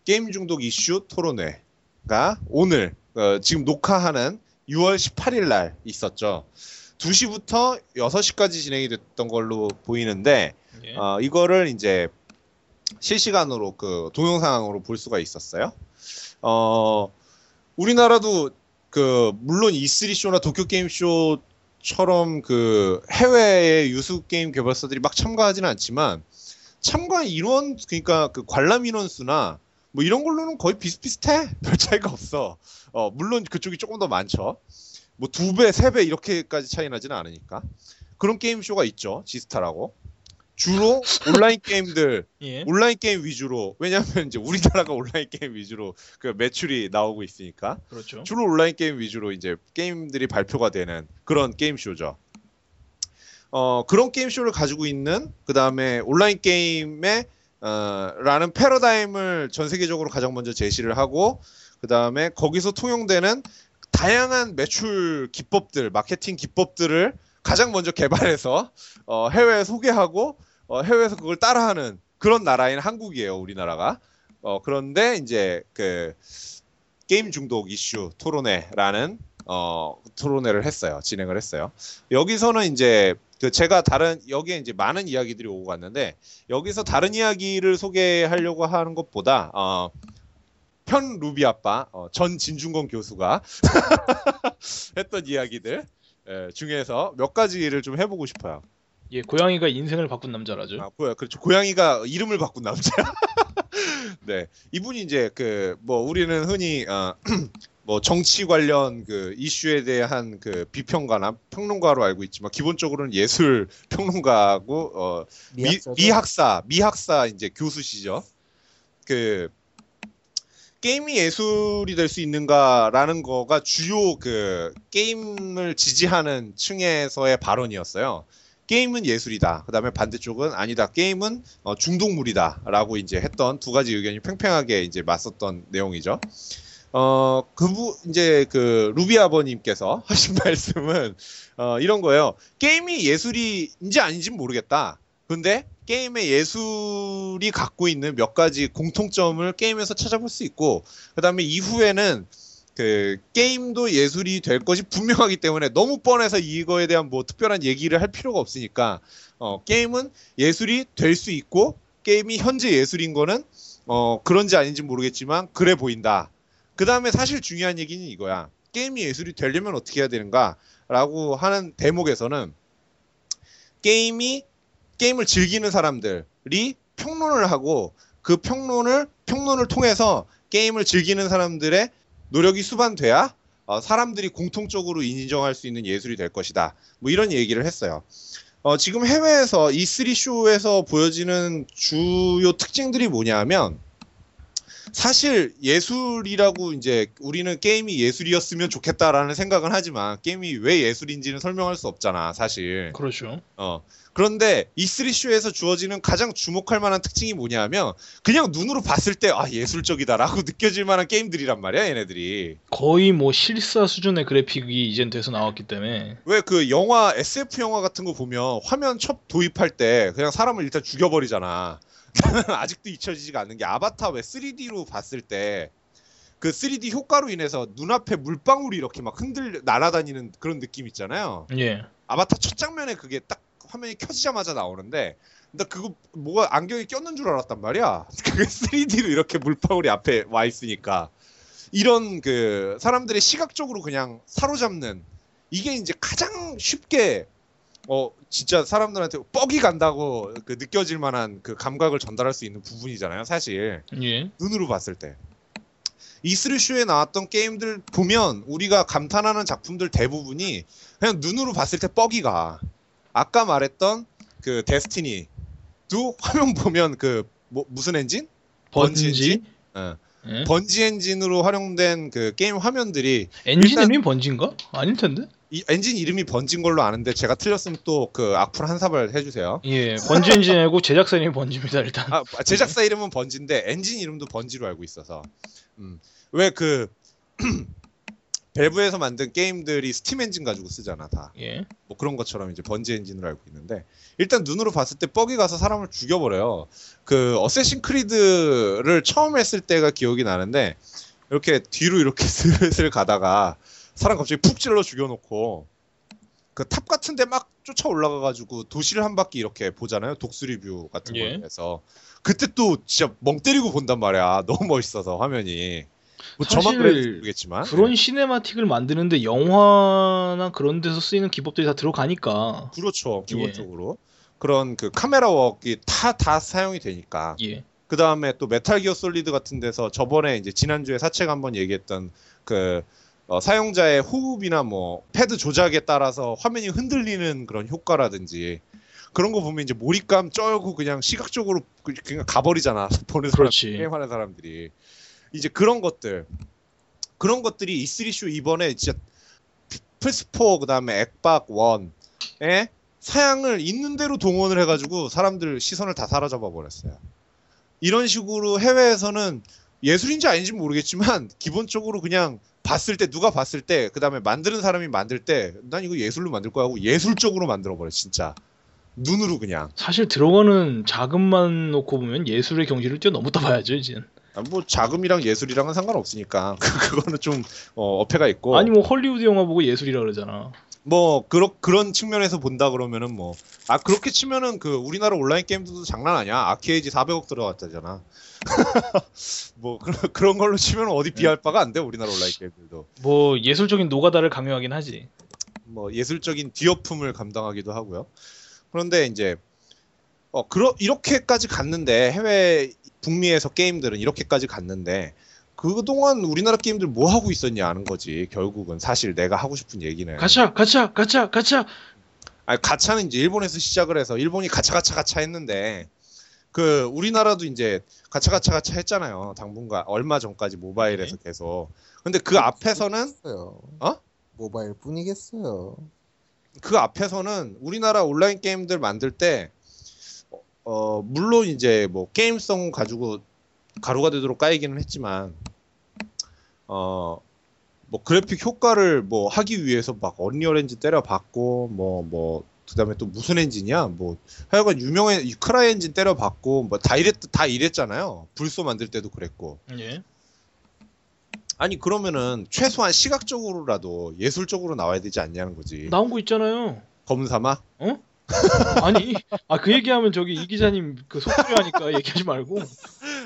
게임 중독 이슈 토론회가 오늘 어, 지금 녹화하는 6월 18일 날 있었죠. 2시부터 6시까지 진행이 됐던 걸로 보이는데 예. 어, 이거를 이제 실시간으로 그 동영상으로 볼 수가 있었어요. 어, 우리나라도 그 물론 E3 쇼나 도쿄 게임 쇼처럼 그 해외의 유수 게임 개발사들이 막 참가하지는 않지만 참가 인원 그러니까 그 관람 인원 수나 뭐 이런 걸로는 거의 비슷비슷해. 별 차이가 없어. 어, 물론 그쪽이 조금 더 많죠. 뭐 두 배, 세 배 이렇게까지 차이 나지는 않으니까. 그런 게임 쇼가 있죠. 지스타라고. 주로 온라인 게임들, 예. 온라인 게임 위주로. 왜냐면 이제 우리나라가 온라인 게임 위주로 그 매출이 나오고 있으니까. 그렇죠. 주로 온라인 게임 위주로 이제 게임들이 발표가 되는 그런 게임 쇼죠. 어, 그런 게임 쇼를 가지고 있는 그 다음에 온라인 게임의 어, 라는 패러다임을 전 세계적으로 가장 먼저 제시를 하고 그 다음에 거기서 통용되는 다양한 매출 기법들, 마케팅 기법들을 가장 먼저 개발해서 어, 해외에 소개하고 어, 해외에서 그걸 따라하는 그런 나라인 한국이에요, 우리나라가. 어, 그런데 이제 그 게임 중독 이슈 토론회라는 어, 토론회를 했어요. 진행을 했어요. 여기서는 이제 그 제가 다른 여기에 이제 많은 이야기들이 오고 갔는데 여기서 다른 이야기를 소개하려고 하는 것보다 어, 편 루비 아빠 어, 전 진중권 교수가 했던 이야기들 예, 중에서 몇 가지를 좀 해보고 싶어요. 예, 고양이가 인생을 바꾼 남자라죠. 아, 고, 그렇죠. 고양이가 이름을 바꾼 남자야. 네, 이분이 이제 그 뭐 우리는 흔히 어, 뭐 정치 관련 그 이슈에 대한 그 비평가나 평론가로 알고 있지만 기본적으로는 예술 평론가고 어, 미. 미학사 미학사 이제 교수시죠. 그 게임이 예술이 될 수 있는가라는 거가 주요 그 게임을 지지하는 층에서의 발언이었어요. 게임은 예술이다. 그 다음에 반대쪽은 아니다. 게임은 어, 중독물이다 라고 이제 했던 두 가지 의견이 팽팽하게 이제 맞섰던 내용이죠. 어, 그부 이제 그 루비 아버님께서 하신 말씀은 어, 이런 거예요. 게임이 예술이인지 아닌지는 모르겠다. 근데 게임의 예술이 갖고 있는 몇 가지 공통점을 게임에서 찾아볼 수 있고 그 다음에 이후에는 그 게임도 예술이 될 것이 분명하기 때문에 너무 뻔해서 이거에 대한 뭐 특별한 얘기를 할 필요가 없으니까 어, 게임은 예술이 될 수 있고 게임이 현재 예술인 거는 어, 그런지 아닌지 모르겠지만 그래 보인다. 그 다음에 사실 중요한 얘기는 이거야. 게임이 예술이 되려면 어떻게 해야 되는가라고 하는 대목에서는 게임이 게임을 즐기는 사람들이 평론을 하고 그 평론을 평론을 통해서 게임을 즐기는 사람들의 노력이 수반돼야 어, 사람들이 공통적으로 인정할 수 있는 예술이 될 것이다. 뭐 이런 얘기를 했어요. 어, 지금 해외에서 E3 쇼에서 보여지는 주요 특징들이 뭐냐면 사실 예술이라고 이제 우리는 게임이 예술이었으면 좋겠다라는 생각은 하지만 게임이 왜 예술인지는 설명할 수 없잖아, 사실. 그렇죠. 어. 그런데 E3 쇼에서 주어지는 가장 주목할 만한 특징이 뭐냐면 그냥 눈으로 봤을 때 아 예술적이다라고 느껴질 만한 게임들이란 말이야, 얘네들이. 거의 뭐 실사 수준의 그래픽이 이젠 돼서 나왔기 때문에 왜 그 영화 SF 영화 같은 거 보면 화면 첫 도입할 때 그냥 사람을 일단 죽여버리잖아. 아직도 잊혀지지가 않는 게 아바타 왜 3D로 봤을 때그 3D 효과로 인해서 눈앞에 물방울이 이렇게 막 흔들 날아다니는 그런 느낌 있잖아요. 예. 아바타 첫 장면에 그게 딱 화면이 켜지자마자 나오는데 나 그거 뭐가 안경에 꼈는 줄 알았단 말이야. 그게 3D로 이렇게 물방울이 앞에 와 있으니까 이런 그 사람들의 시각적으로 그냥 사로잡는 이게 이제 가장 쉽게 어 진짜 사람들한테 뻑이 간다고 그 느껴질 만한 그 감각을 전달할 수 있는 부분이잖아요, 사실. 예. 눈으로 봤을 때. E3 쇼에 나왔던 게임들 보면 우리가 감탄하는 작품들 대부분이 그냥 눈으로 봤을 때 뻑이가 아까 말했던 그 데스티니 도 화면 보면 그 뭐, 무슨 엔진? 번지 번지. 어. 예? 번지 엔진으로 활용된 그 게임 화면들이 엔진 일단- 이름이 번지인가? 아닐 텐데. 이 엔진 이름이 번진 걸로 아는데 제가 틀렸으면 또 그 악플 한 사발 해주세요. 예, 번지 엔진이고 제작사 이름이 번지입니다 일단. 아, 제작사 이름은 번지인데 엔진 이름도 번지로 알고 있어서 음. 왜그 밸브에서 만든 게임들이 스팀 엔진 가지고 쓰잖아 다. 예. 뭐 그런 것처럼 이제 번지 엔진으로 알고 있는데 일단 눈으로 봤을 때 뻑이 가서 사람을 죽여버려요. 그 어쌔신 크리드를 처음 했을 때가 기억이 나는데 이렇게 뒤로 이렇게 슬슬 가다가 사람 갑자기 푹 찔러 죽여놓고 그 탑 같은데 막 쫓아 올라가가지고 도시를 한 바퀴 이렇게 보잖아요. 독수리 view 같은 예. 거에서 그때 또 진짜 멍 때리고 본단 말이야. 너무 멋있어서 화면이. 뭐 저만 모르겠지만 그런 cinematic을 만드는데 영화나 그런 데서 쓰이는 기법들이 다 들어가니까. 그렇죠 예. 기본적으로 그런 그 camera work이 다 다 사용이 되니까 예. 그 다음에 또 메탈 기어 솔리드 같은 데서 저번에 이제 지난주에 사책 한번 얘기했던 그 어, 사용자의 호흡이나 뭐 패드 조작에 따라서 화면이 흔들리는 그런 효과라든지 그런 거 보면 이제 몰입감 쩔고 그냥 시각적으로 그- 그냥 가버리잖아 보는 사람. 게임하는 사람들이 이제 그런 것들 그런 것들이 E3 쇼 이번에 진짜 플스4 그다음에 액박 1에 사양을 있는 대로 동원을 해가지고 사람들 시선을 다 사로잡아 버렸어요. 이런 식으로 해외에서는 예술인지 아닌지 모르겠지만 기본적으로 그냥 봤을 때 누가 봤을 때 그다음에 만드는 사람이 만들 때 난 이거 예술로 만들 거야 하고 예술적으로 만들어 버려 진짜 눈으로 그냥 사실 들어가는 자금만 놓고 보면 예술의 경지를 뛰어넘었다 봐야죠 이제. 아, 뭐 자금이랑 예술이랑은 상관없으니까 그거는 좀 어, 어폐가 있고. 아니 뭐 헐리우드 영화 보고 예술이라 그러잖아. 뭐 그런 그런 측면에서 본다 그러면은 뭐. 아 그렇게 치면은 그 우리나라 온라인 게임들도 장난 아니야. 아케이지 400억 들어갔다잖아. 뭐 그런 그런 걸로 치면 어디 비할 바가 안 돼 우리나라 온라인 게임들도. 뭐 예술적인 노가다를 강요하긴 하지. 뭐 예술적인 뒤엎음을 감당하기도 하고요. 그런데 이제 어 그러 이렇게까지 갔는데 해외 북미에서 게임들은 이렇게까지 갔는데 그동안 우리나라 게임들 뭐 하고 있었냐 하는 거지 결국은 사실 내가 하고 싶은 얘기는 가차 가차 가차 가차. 아니 가차는 이제 일본에서 시작을 해서 일본이 가차 가차 가차 했는데 그 우리나라도 이제 가차 가차 가차 했잖아요. 당분간 얼마 전까지 모바일에서 계속. 근데 그 앞에서는 어? 모바일 뿐이겠어요. 그 앞에서는 우리나라 온라인 게임들 만들 때 어, 어, 물론 이제 뭐 게임성 가지고 가루가 되도록 까이기는 했지만 어 뭐 그래픽 효과를 뭐 하기 위해서 막 언리얼 엔진 때려 봤고 뭐 뭐 그 다음에 또 무슨 엔진이야? 뭐 하여간 유명한 크라이 엔진 때려 봤고 뭐 다 이랬 다 이랬잖아요. 블소 만들 때도 그랬고. 예. 아니 그러면은 최소한 시각적으로라도 예술적으로 나와야 되지 않냐는 거지. 나온 거 있잖아요. 검은 사막 아니, 아 그 얘기하면 저기 이 기자님 그 속소리 하니까 얘기하지 말고.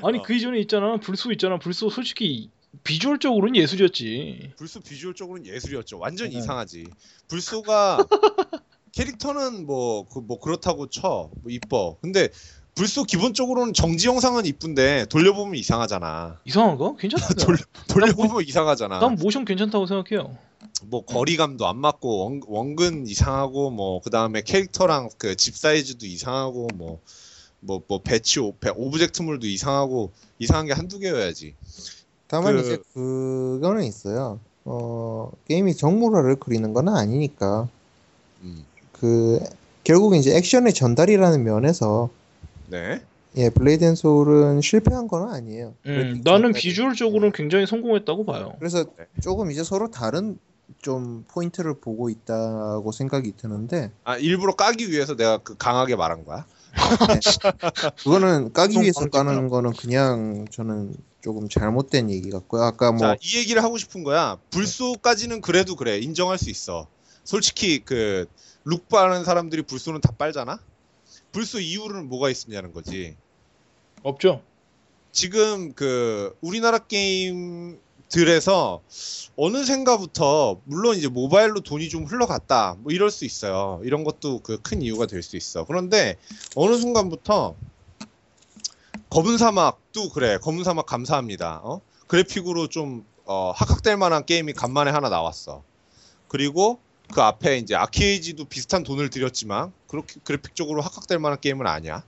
아니 어. 그 이전에 있잖아. 불소 있잖아. 불소 솔직히 비주얼적으로는 예술이었지. 불소 비주얼적으로는 예술이었죠. 완전 어. 이상하지. 불소가 캐릭터는 뭐, 그, 뭐 그렇다고 쳐. 뭐 이뻐. 근데 불소 기본적으로는 정지 영상은 이쁜데 돌려보면 이상하잖아. 이상한가? 괜찮다. 돌려, 돌려보면 이상하잖아. 난 모션 괜찮다고 생각해요. 뭐 거리감도 안 맞고 원, 원근 이상하고 뭐 그다음에 캐릭터랑 그 집 사이즈도 이상하고 뭐 뭐 뭐 배치 오, 배, object물도 이상하고 이상한 게 한두 개여야지. 다만 그- 이제 그거는 있어요. 어 게임이 정물화를 그리는 건 아니니까 음. 그 결국 이제 액션의 전달이라는 면에서 네. 예 블레이드 앤 소울은 실패한 건 아니에요. 음, 나는. 비주얼적으로는 굉장히 성공했다고 봐요. 그래서 네. 조금 이제 서로 다른 좀 포인트를 보고 있다고 생각이 드는데 아 일부러 까기 위해서 내가 그 강하게 말한 거야. 그거는 까기 좀 위해서. 까는 거는 그냥 저는 조금 잘못된 얘기 같고요. 아까 뭐 자, 이 얘기를 하고 싶은 거야. 불소까지는 그래도 그래. 인정할 수 있어. 솔직히 그 룩바하는 사람들이 불소는 다 빨잖아. 불소 이유는 뭐가 있느냐는 거지. 없죠? 지금 그 우리나라 게임 들에서 어느샌가부터 물론 이제 모바일로 돈이 좀 흘러갔다. 뭐 이럴 수 있어요. 이런 것도 그 큰 이유가 될 수 있어. 그런데 어느 순간부터 검은 사막도 그래. 검은 사막 감사합니다. 어? 그래픽으로 좀 어, 합각될 만한 게임이 간만에 하나 나왔어. 그리고 그 앞에 이제 아케이지도 비슷한 돈을 들였지만 그렇게 그래픽적으로 합각될 만한 게임은 아니야.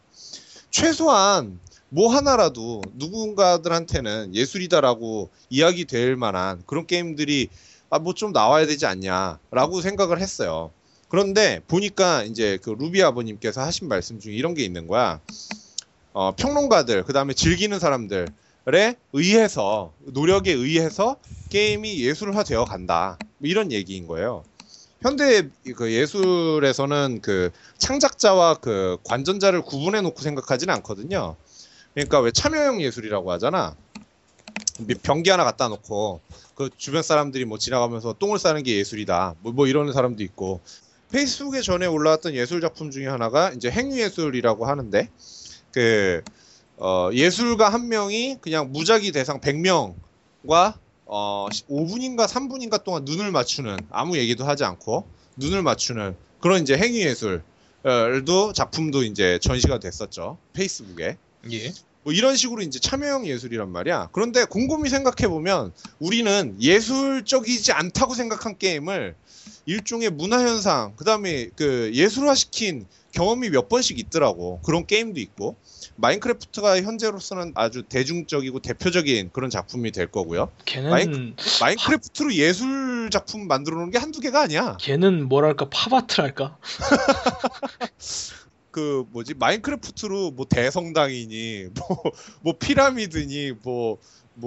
최소한 뭐 하나라도 누군가들한테는 예술이다라고 이야기 될 만한 그런 게임들이 아 뭐 좀 나와야 되지 않냐라고 생각을 했어요. 그런데 보니까 이제 그 루비 아버님께서 하신 말씀 중에 이런 게 있는 거야. 어, 평론가들 그 다음에 즐기는 사람들에 의해서 노력에 의해서 게임이 예술화 되어 간다. 뭐 이런 얘기인 거예요. 현대 그 예술에서는 그 창작자와 그 관전자를 구분해 놓고 생각하지는 않거든요. 그러니까 왜 참여형 예술이라고 하잖아. 변기 하나 갖다 놓고 그 주변 사람들이 뭐 지나가면서 똥을 싸는 게 예술이다. 뭐, 뭐 이러는 사람도 있고 페이스북에 전에 올라왔던 예술 작품 중에 하나가 이제 행위 예술이라고 하는데 그 어, 예술가 한 명이 그냥 무작위 대상 100명과 어, 5분인가 3분인가 동안 눈을 맞추는 아무 얘기도 하지 않고 눈을 맞추는 그런 이제 행위 예술도 작품도 이제 전시가 됐었죠 페이스북에 예. 뭐 이런 식으로 이제 참여형 예술이란 말이야. 그런데 곰곰이 생각해 보면 우리는 예술적이지 않다고 생각한 게임을 일종의 문화 현상, 그다음에 그 예술화 시킨 경험이 몇 번씩 있더라고. 그런 게임도 있고. 마인크래프트가 현재로서는 아주 대중적이고 대표적인 그런 작품이 될 거고요. 걔는 마인- 마인크래프트로 예술 작품 만들어 놓은 게 한두 개가 아니야. 걔는 뭐랄까 팝아트랄까? 그 뭐지 마인크래프트로 뭐 대성당이니 뭐뭐 피라미드니 뭐뭐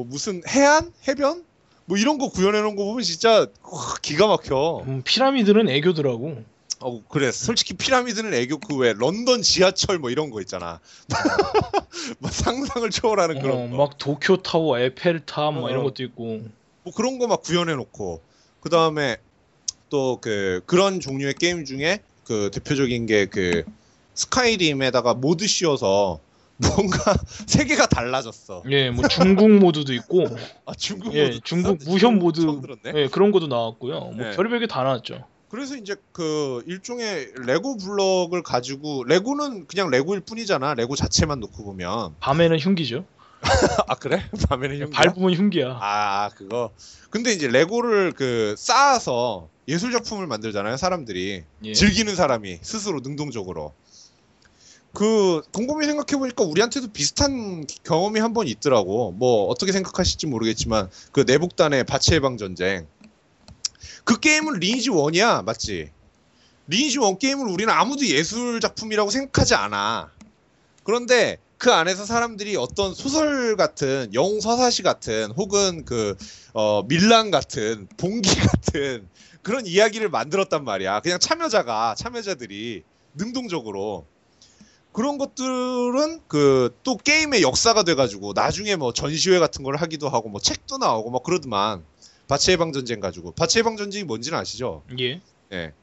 무슨 해안 해변 뭐 이런 거 구현해 놓은 거 보면 진짜 와, 기가 막혀. 음, 피라미드는 애교더라고. 어 그래 솔직히 피라미드는 애교 그 왜 런던 지하철 뭐 이런 거 있잖아. 뭐 상상을 초월하는 어, 그런 거. 막 도쿄 타워, 에펠 탑 뭐 어. 이런 것도 있고. 뭐 그런 거 막 구현해 놓고 그 다음에 또 그 그런 종류의 게임 중에 그 대표적인 게 그 스카이림에다가 모드 씌워서 뭔가 세계가 달라졌어. 예, 뭐 중국 모드도 있고, 아 중국 예, 모드 중국 있었는데 무협 모드. 예, 그런 것도 나왔고요. 뭐 네. 별의별 게 다 나왔죠. 그래서 이제 그 일종의 레고 블럭을 가지고 레고는 그냥 레고일 뿐이잖아. 레고 자체만 놓고 보면 밤에는 흉기죠. 아 그래? 밤에는 흉기야? 밟으면 흉기야. 아 그거. 근데 이제 레고를 그 쌓아서 예술 작품을 만들잖아요. 사람들이 예. 즐기는 사람이 스스로 능동적으로. 그 곰곰이 생각해 보니까 우리한테도 비슷한 경험이 한 번 있더라고. 뭐 어떻게 생각하실지 모르겠지만 그 내북단의 바치 해방 전쟁. 그 게임은 리니지 1이야, 맞지? 리니지 1 게임을 우리는 아무도 예술 작품이라고 생각하지 않아. 그런데 그 안에서 사람들이 어떤 소설 같은 영웅 서사시 같은 혹은 그 어, 밀란 같은 봉기 같은 그런 이야기를 만들었단 말이야. 그냥 참여자가 참여자들이 능동적으로 그런 것들은 그 또 게임의 역사가 돼가지고 나중에 뭐 전시회 같은 걸 하기도 하고 뭐 책도 나오고 막 그러더만 바치 해방 전쟁 가지고 바치 해방 전쟁이 뭔지는 아시죠? 예. 예.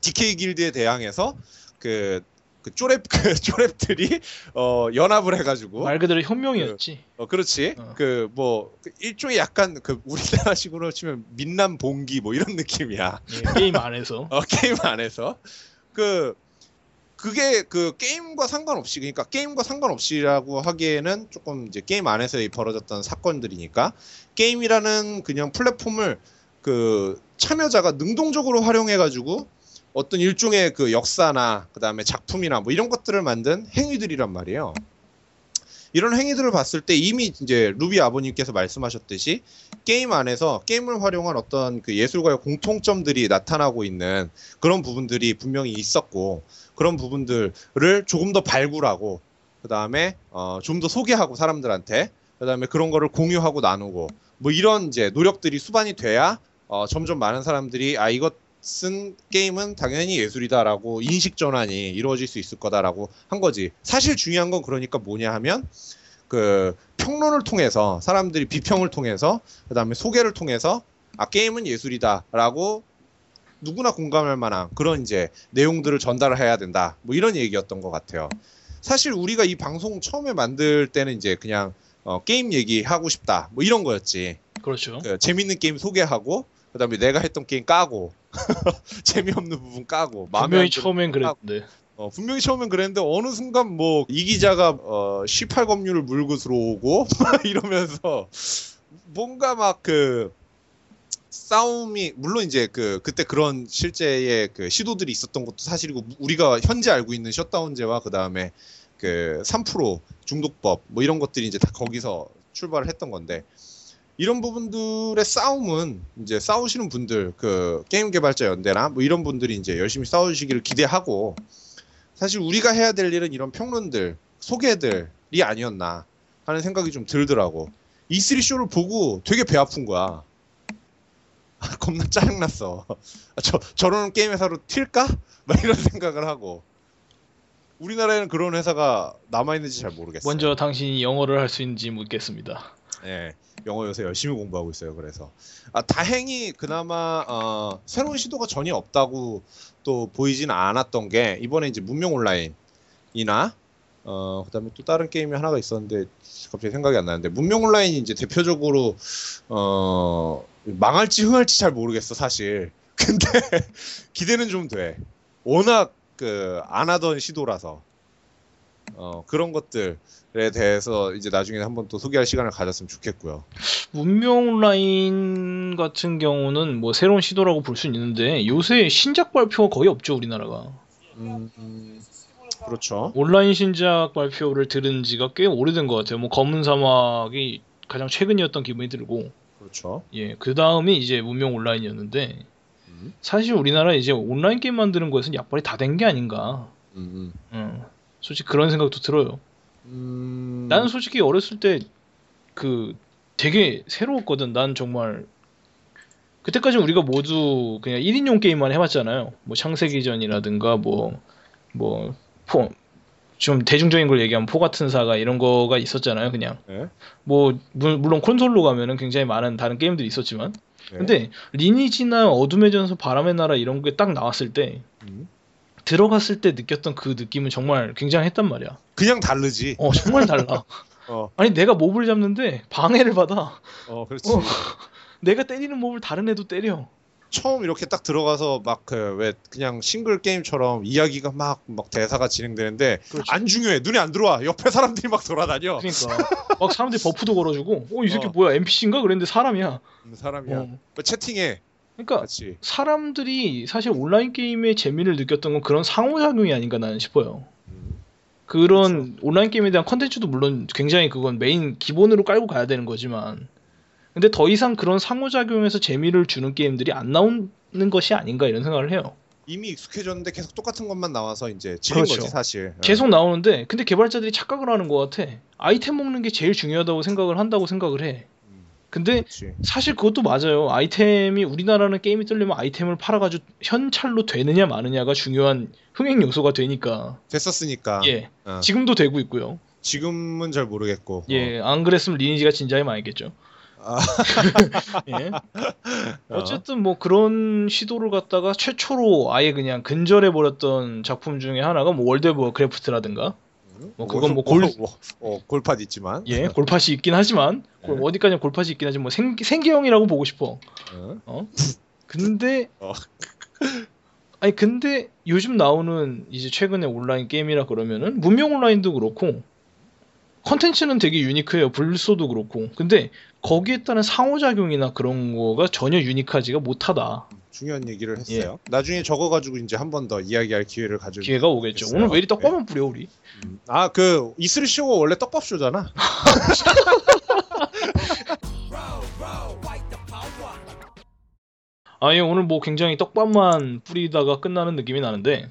DK 길드에 대항해서 그, 그 쪼랩 그 쪼랩들이 어 연합을 해가지고 말 그대로 혁명이었지. 어 그렇지 어. 그뭐 일종의 약간 그 우리나라식으로 치면 민남 봉기 뭐 이런 느낌이야 예, 게임 안에서. 어 게임 안에서 그 그게 그 게임과 상관없이 그러니까 게임과 상관없이라고 하기에는 조금 이제 게임 안에서 이 벌어졌던 사건들이니까 게임이라는 그냥 플랫폼을 그 참여자가 능동적으로 활용해 가지고 어떤 일종의 그 역사나 그 다음에 작품이나 뭐 이런 것들을 만든 행위들이란 말이에요. 이런 행위들을 봤을 때 이미 이제 루비 아버님께서 말씀하셨듯이 게임 안에서 게임을 활용한 어떤 그 예술과의 공통점들이 나타나고 있는 그런 부분들이 분명히 있었고 그런 부분들을 조금 더 발굴하고 그 다음에 어, 좀 더 소개하고 사람들한테 그 다음에 그런 거를 공유하고 나누고 뭐 이런 이제 노력들이 수반이 돼야 어, 점점 많은 사람들이 아 이것은 게임은 당연히 예술이다라고 인식 전환이 이루어질 수 있을 거다라고 한 거지. 사실 중요한 건 그러니까 뭐냐 하면 그 평론을 통해서 사람들이 비평을 통해서 그 다음에 소개를 통해서 아 게임은 예술이다라고 누구나 공감할 만한 그런 이제 내용들을 전달을 해야 된다. 뭐 이런 얘기였던 것 같아요. 사실 우리가 이 방송 처음에 만들 때는 이제 그냥 어, 게임 얘기하고 싶다. 뭐 이런 거였지. 그렇죠. 그 재밌는 게임 소개하고 그다음에 내가 했던 게임 까고 재미없는 부분 까고 분명히 처음엔. 그랬는데. 어, 분명히 처음엔 그랬는데 어느 순간 뭐 이 기자가 어, 18검률을 물고 들어오고 막 이러면서 뭔가 막 그 싸움이 물론 이제 그 그때 그런 실제의 그 시도들이 있었던 것도 사실이고 우리가 현재 알고 있는 셧다운제와 그 다음에 그 3% 중독법 뭐 이런 것들이 이제 다 거기서 출발을 했던 건데 이런 부분들의 싸움은 이제 싸우시는 분들 그 게임 개발자 연대나 뭐 이런 분들이 이제 열심히 싸우시기를 기대하고 사실 우리가 해야 될 일은 이런 평론들 소개들이 아니었나 하는 생각이 좀 들더라고. E3 쇼를 보고 되게 배 아픈 거야. 겁나 짜증났어. 아, 저 저런 게임 회사로 튈까? 막 이런 생각을 하고. 우리나라에는 그런 회사가 남아 있는지 잘 모르겠어요. 먼저 당신이 영어를 할 수 있는지 묻겠습니다. 예, 영어 요새 열심히 공부하고 있어요. 그래서 아, 다행히 그나마 어, 새로운 시도가 전혀 없다고 또 보이지는 않았던 게 이번에 이제 문명 온라인이나 어, 그다음에 또 다른 게임이 하나가 있었는데 갑자기 생각이 안 나는데 문명 온라인이 이제 대표적으로 어, 망할지 흥할지 잘 모르겠어 사실. 근데 기대는 좀 돼. 워낙 그 안 하던 시도라서 어, 그런 것들에 대해서 이제 나중에 한번 또 소개할 시간을 가졌으면 좋겠고요. 문명 온라인 같은 경우는 뭐 새로운 시도라고 볼 수는 있는데 요새 신작 발표가 거의 없죠 우리나라가. 음, 음, 그렇죠. 온라인 신작 발표를 들은 지가 꽤 오래된 것 같아요. 뭐 검은 사막이 가장 최근이었던 기분이 들고, 그렇죠. 예, 그 다음이 이제 문명 온라인이었는데, 음, 사실 우리나라 이제 온라인 게임 만드는 거에서는 약발이 다 된 게 아닌가. 음, 음, 솔직히 그런 생각도 들어요. 음. 나는 솔직히 어렸을 때 그 되게 새로웠거든. 난 정말 그때까지 우리가 모두 그냥 1인용 게임만 해봤잖아요. 뭐 창세기전이라든가 뭐뭐포 좀 대중적인 걸 얘기하면 포 같은 사가 이런 거가 있었잖아요. 그냥 네. 뭐 물- 물론 콘솔로 가면은 굉장히 많은 다른 게임들이 있었지만 네. 근데 리니지나 어둠의 전설 바람의 나라 이런 게 딱 나왔을 때 음. 들어갔을 때 느꼈던 그 느낌은 정말 굉장했단 말이야. 그냥 다르지. 어 정말 달라. 어, 아니 내가 몹을 잡는데 방해를 받아. 어, 그렇지. 어. 내가 때리는 mob을 다른 애도 때려. 처음 이렇게 딱 들어가서 막 그 왜 그냥 싱글 게임처럼 이야기가 막 막 대사가 진행되는데 그렇지. 안 중요해. 눈에 안 들어와. 옆에 사람들이 막 돌아다녀. 그러니까 막 사람들이 buff도 걸어주고, 어 이 새끼 어. 뭐야 NPC인가 그랬는데 사람이야. 음, 사람이야. 어. 뭐 채팅해. 그러니까 같이. 사람들이 사실 온라인 게임의 재미를 느꼈던 건 그런 상호작용이 아닌가 나는 싶어요. 음. 그런 온라인 게임에 대한 컨텐츠도 물론 굉장히 그건 메인 기본으로 깔고 가야 되는 거지만 근데 더 이상 그런 상호작용에서 재미를 주는 게임들이 안 나오는 것이 아닌가 이런 생각을 해요. 이미 익숙해졌는데 계속 똑같은 것만 나와서 이제 지린 그렇죠. 거지 사실. 계속 나오는데 근데 개발자들이 착각을 하는 것 같아. 아이템 먹는 게 제일 중요하다고 생각을 한다고 생각을 해. 음, 근데 그렇지. 사실 그것도 맞아요. 아이템이 우리나라는 게임이 뜨려면 아이템을 팔아가지고 현찰로 되느냐 마느냐가 중요한 흥행 요소가 되니까. 됐었으니까. 예. 어. 지금도 되고 있고요. 지금은 잘 모르겠고. 예. 안 그랬으면 리니지가 진작에 망했겠죠. 아. 예. 어. 어쨌든 뭐 그런 시도를 갖다가 최초로 아예 그냥 근절해 버렸던 작품 중에 하나가 뭐 World of Warcraft라든가 음, 뭐 그건 뭐 골- 어, 골팟 있지만. 예 골팟이 있긴 하지만 네. 어디까지 골팟이 있긴 하지만 뭐 생, 생계형이라고 보고 싶어 어. 어 근데 어. 아니 근데 요즘 나오는 이제 최근에 온라인 게임이라 그러면은 문명 온라인도 그렇고 컨텐츠는 되게 유니크해요 불소도 그렇고 근데 거기에 따른 상호작용이나 그런 거가 전혀 유니크하지가 못하다 중요한 얘기를 예. 했어요. 나중에 적어가지고 이제 한 번 더 이야기할 기회를 가질. 기회가 오겠죠 있어요. 오늘 왜 이리 네. 떡밥만 뿌려 우리 아, 그 이슬 쇼가 원래 떡밥 쇼잖아. 아예 오늘 뭐 굉장히 떡밥만 뿌리다가 끝나는 느낌이 나는데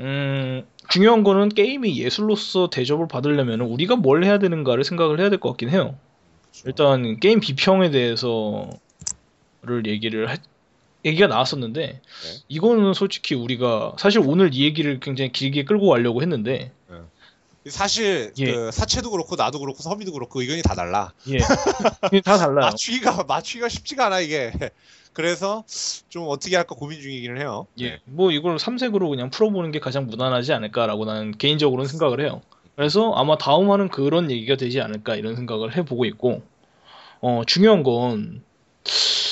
음 중요한 거는 게임이 예술로서 대접을 받으려면 우리가 뭘 해야 되는가를 생각을 해야 될 것 같긴 해요. 일단 게임 비평에 대해서를 얘기를 하- 얘기가 나왔었는데 이거는 솔직히 우리가 사실 오늘 이 얘기를 굉장히 길게 끌고 가려고 했는데 사실 예. 그 사채도 그렇고 나도 그렇고 서비도 그렇고 의견이 다 달라. 예 다 달라요. 맞추기가 맞추기가 쉽지가 않아 이게. 그래서 좀 어떻게 할까 고민 중이기는 해요. 예, 뭐 이걸 삼색으로 그냥 풀어보는 게 가장 무난하지 않을까라고 나는 개인적으로는 생각을 해요. 그래서 아마 다음 화는 그런 얘기가 되지 않을까 이런 생각을 해보고 있고, 어 중요한 건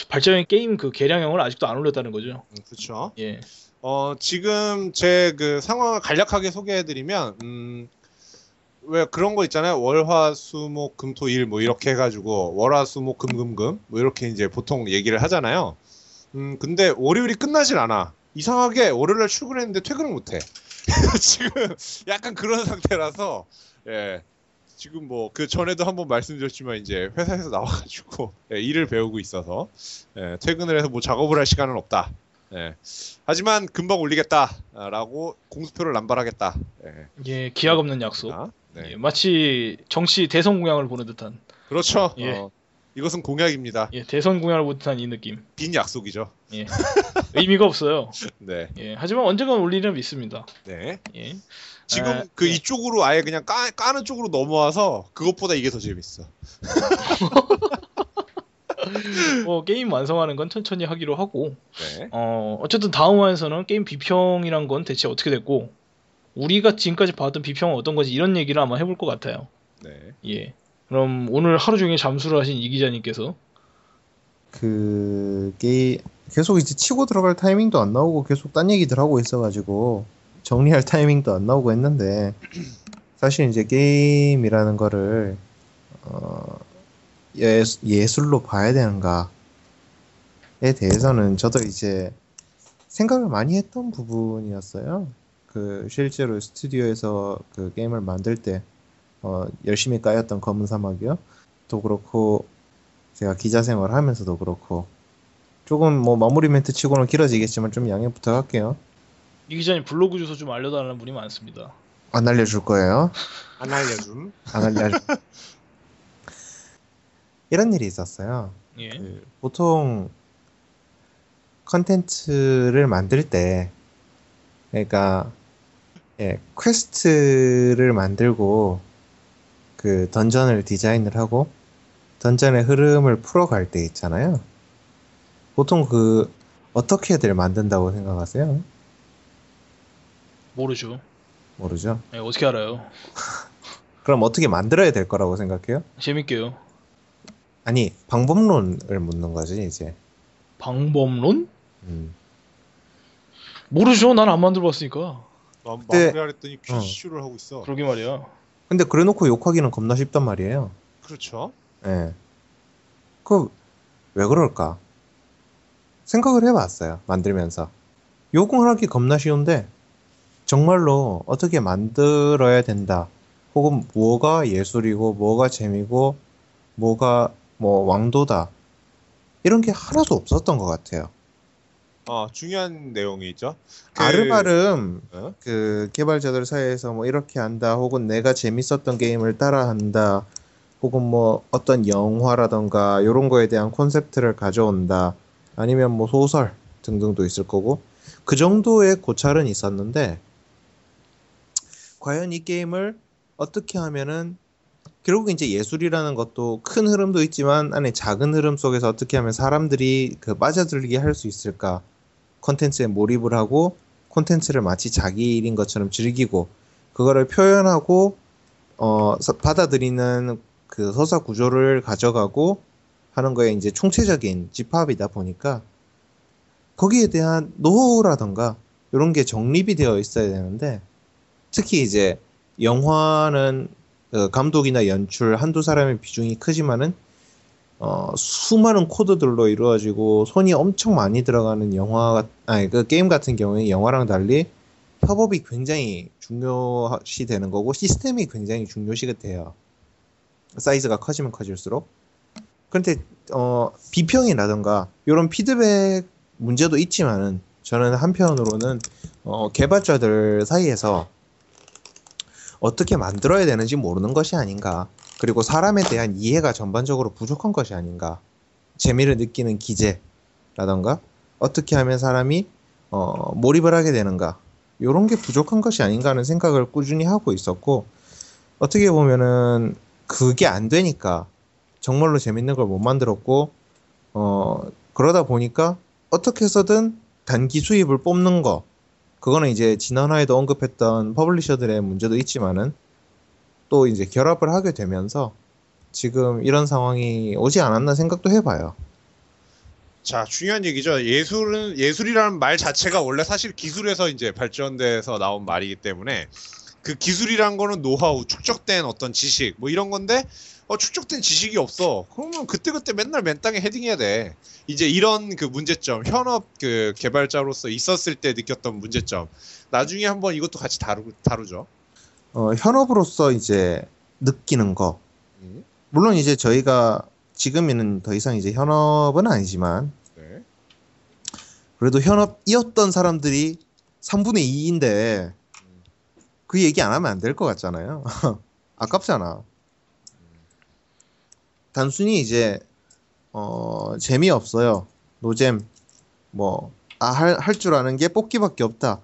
발전의 게임 그 개량형을 아직도 안 올렸다는 거죠. 그렇죠. 예, 어, 지금 제 그 상황을 간략하게 소개해드리면, 음, 왜 그런 거 있잖아요. 월화, 수, 목, 금, 토, 일, 뭐 이렇게 해가지고, 월화, 수, 목, 금, 금, 금, 뭐 이렇게 이제 보통 얘기를 하잖아요. 음, 근데 월요일이 끝나질 않아. 이상하게 월요일날 출근했는데 퇴근을 못해. 지금 약간 그런 상태라서 예. 지금 뭐 그 전에도 한번 말씀드렸지만 이제 회사에서 나와가지고 예, 일을 배우고 있어서 예, 퇴근을 해서 뭐 작업을 할 시간은 없다. 예. 하지만 금방 올리겠다라고 공수표를 남발하겠다. 예. 예, 기약 없는 약속. 아, 네. 예, 마치 정치 대선 공약을 보는 듯한. 그렇죠. 예. 어, 이것은 공약입니다. 예, 대선 공약을 듯한 이 느낌. 빈 약속이죠. 예. 의미가 없어요. 네. 예, 하지만 언젠가 올리려 믿습니다. 네. 예. 지금 아, 그 예. 이쪽으로 아예 그냥 까, 까는 쪽으로 넘어와서 그것보다 이게 더 재밌어. 뭐 게임 완성하는 건 천천히 하기로 하고 네. 어 어쨌든 다음 화에서는 게임 비평이란 건 대체 어떻게 됐고 우리가 지금까지 봤던 비평은 어떤 건지 이런 얘기를 아마 해볼 것 같아요. 네. 예. 그럼 오늘 하루 종일 잠수를 하신 이 기자님께서 그 게임 계속 이제 치고 들어갈 타이밍도 안 나오고 계속 딴 얘기들 하고 있어가지고 정리할 타이밍도 안 나오고 했는데 사실 이제 게임이라는 거를 어, 예, 예술로 봐야 되는가에 대해서는 저도 이제 생각을 많이 했던 부분이었어요. 그 실제로 스튜디오에서 그 게임을 만들 때 어, 열심히 까였던 검은 사막이요. 또 그렇고 제가 기자 생활을 하면서도 그렇고 조금 뭐 마무리 멘트 치고는 길어지겠지만 좀 양해 부탁할게요. 이 기자님 블로그 주소 좀 알려달라는 분이 많습니다. 안 알려줄 거예요. 안 알려줌. 안 알려. 이런 일이 있었어요. 예. 그 보통 컨텐츠를 만들 때 그러니까 예, quest를 만들고 그 dungeon을 디자인을 하고 dungeon의 흐름을 풀어갈 때 있잖아요. 보통 그 어떻게들 만든다고 생각하세요? 모르죠. 모르죠. 예, 어떻게 알아요? 그럼 어떻게 만들어야 될 거라고 생각해요? 재밌게요. 아니 방법론을 묻는 거지 이제. 방법론? 음. 모르죠. 난 안 만들어봤으니까. 마, 그때- 마무리하랬더니 퀴즈를 하고 있어. 그러게 말이야. 근데 그래놓고 욕하기는 겁나 쉽단 말이에요. 그렇죠. 예. 그, 왜 그럴까? 생각을 해봤어요. 만들면서. 욕을 하기 겁나 쉬운데, 정말로 어떻게 만들어야 된다. 혹은 뭐가 예술이고, 뭐가 재미고, 뭐가 뭐 왕도다. 이런 게 하나도 없었던 것 같아요. 아 중요한 내용이 있죠. 그- 아름아름 어? 그 개발자들 사이에서 뭐 이렇게 한다 혹은 내가 재밌었던 게임을 따라한다 혹은 뭐 어떤 영화라던가 이런 거에 대한 콘셉트를 가져온다 아니면 뭐 소설 등등도 있을 거고 그 정도의 고찰은 있었는데 과연 이 게임을 어떻게 하면은 결국 이제 예술이라는 것도 큰 흐름도 있지만 안에 작은 흐름 속에서 어떻게 하면 사람들이 그 빠져들게 할 수 있을까 콘텐츠에 몰입을 하고 콘텐츠를 마치 자기 일인 것처럼 즐기고 그거를 표현하고 어 서- 받아들이는 그 서사 구조를 가져가고 하는 거에 이제 총체적인 집합이다 보니까 거기에 대한 노하우라던가 이런 게 정립이 되어 있어야 되는데 특히 이제 영화는 그 감독이나 연출 한두 사람의 비중이 크지만은 어, 수많은 코드들로 이루어지고 손이 엄청 많이 들어가는 영화 아니 그 게임 같은 경우에 영화랑 달리 협업이 굉장히 중요시 되는 거고 시스템이 굉장히 중요시가 돼요. 사이즈가 커지면 커질수록. 그런데 어, 비평이라던가 이런 피드백 문제도 있지만은 저는 한편으로는 어, 개발자들 사이에서 어떻게 만들어야 되는지 모르는 것이 아닌가. 그리고 사람에 대한 이해가 전반적으로 부족한 것이 아닌가. 재미를 느끼는 기제라던가 어떻게 하면 사람이 어, 몰입을 하게 되는가. 이런 게 부족한 것이 아닌가 하는 생각을 꾸준히 하고 있었고 어떻게 보면은 그게 안 되니까 정말로 재밌는 걸 못 만들었고 어, 그러다 보니까 어떻게 해서든 단기 수입을 뽑는 거 그거는 이제 지난화에도 언급했던 publisher들의 문제도 있지만은 또 이제 결합을 하게 되면서 지금 이런 상황이 오지 않았나 생각도 해봐요. 자 중요한 얘기죠. 예술은 예술이라는 말 자체가 원래 사실 기술에서 이제 발전돼서 나온 말이기 때문에 그 기술이란 거는 노하우, 축적된 어떤 지식 뭐 이런 건데 어, 축적된 지식이 없어. 그러면 그때그때 맨날 맨 땅에 헤딩해야 돼. 이제 이런 그 문제점, 현업 그 개발자로서 있었을 때 느꼈던 문제점. 나중에 한번 이것도 같이 다루, 다루죠. 어, 현업으로서 이제 느끼는 거. 음, 물론 이제 저희가 지금에는 더 이상 이제 현업은 아니지만 네. 그래도 현업이었던 사람들이 3분의 2인데 그 얘기 안 하면 안 될 것 같잖아요. 아깝잖아. 단순히 이제 어, 재미없어요. 노잼 뭐 아, 할, 할 줄 아는 게 뽑기밖에 없다.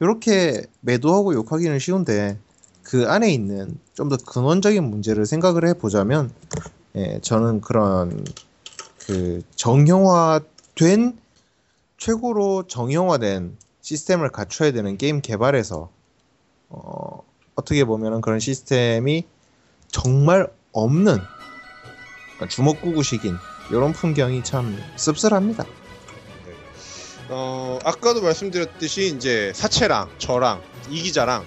이렇게 매도하고 욕하기는 쉬운데 그 안에 있는 좀 더 근원적인 문제를 생각을 해보자면 예, 저는 그런 그 정형화된 최고로 정형화된 시스템을 갖춰야 되는 게임 개발에서 어, 어떻게 보면은 그런 시스템이 정말 없는 그러니까 주먹구구식인 이런 풍경이 참 씁쓸합니다. 어, 아까도 말씀드렸듯이 이제 사채랑 저랑 이 기자랑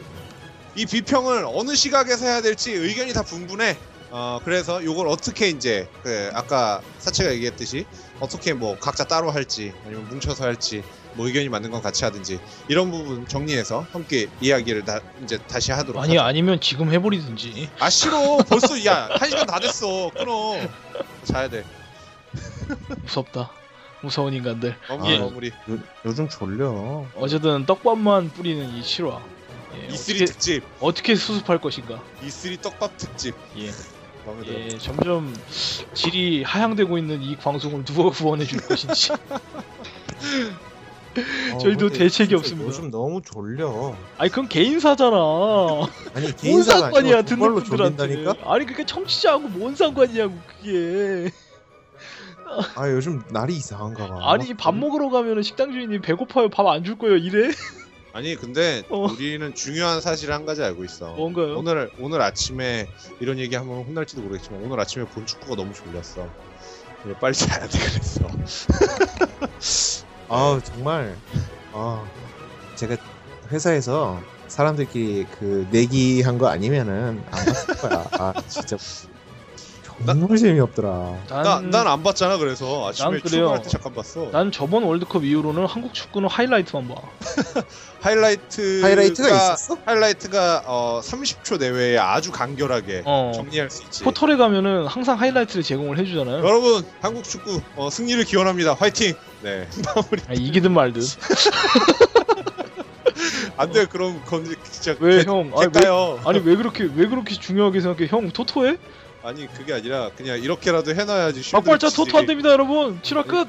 이 비평을 어느 시각에서 해야 될지 의견이 다 분분해. 어, 그래서 이걸 어떻게 이제 그 아까 사채가 얘기했듯이 어떻게 뭐 각자 따로 할지 아니면 뭉쳐서 할지 뭐 의견이 맞는 건 같이 하든지 이런 부분 정리해서 함께 이야기를 다 이제 다시 하도록 아니 하죠. 아니면 지금 해버리든지. 아 싫어 벌써 야 한 시간 다 됐어 끊어 자야 돼 무섭다. 무서운 인간들. 마무리 예. 마무리 요, 요즘 졸려. 어쨌든 떡밥만 뿌리는 이 7화. 예, E3 어떻게, 특집 어떻게 수습할 것인가. E3 떡밥 특집 예. 마음에 들어 예, 점점 질이 하향되고 있는 이 방송을 누가 구원해 줄 것인지. 어, 저희도 근데 대책이 진짜 없습니다. 요즘 너무 졸려. 아니 그건 개인사잖아. 아니 뭔 개인사가 상관이야 아니고 듣는 정말로 분들한테. 졸린다니까? 아니 그게 청취자하고 뭔 상관이냐고 그게. 아 요즘 날이 이상한가 봐. 아니 밥 먹으러 가면은 식당 주인이 배고파요 밥 안 줄 거예요 이래? 아니 근데 어. 우리는 중요한 사실 한 가지 알고 있어. 뭔가요? 오늘 오늘 아침에 이런 얘기 하면 혼날지도 모르겠지만 오늘 아침에 본 축구가 너무 졸렸어. 그래서 빨리 자야 돼 그랬어. 아 정말 아 제가 회사에서 사람들끼리 그 내기 한 거 아니면은 안 봤을 거야. 아 진짜 정말 재미없더라. 난난안 봤잖아 그래서 아침에 난 그래요. 출근할 때 잠깐 봤어. 난 저번 월드컵 이후로는 한국 축구는 하이라이트만 봐. 하이라이트 하이라이트가 있었어? 하이라이트가 어 30초 내외에 아주 간결하게 어. 정리할 수 있지. 포털에 가면은 항상 하이라이트를 제공을 해주잖아요. 여러분 한국 축구 어, 승리를 기원합니다. 화이팅. 네 마무리. 아, 이기든 말든. 안돼 그럼 건 진짜 왜 개- 형? 아니 왜. 아니 왜 그렇게 왜 그렇게 중요하게 생각해? 형 토토해? 아니 그게 아니라 그냥 이렇게라도 해놔야지. 쉴드를 토토 안. 됩니다 여러분. 7화 끝.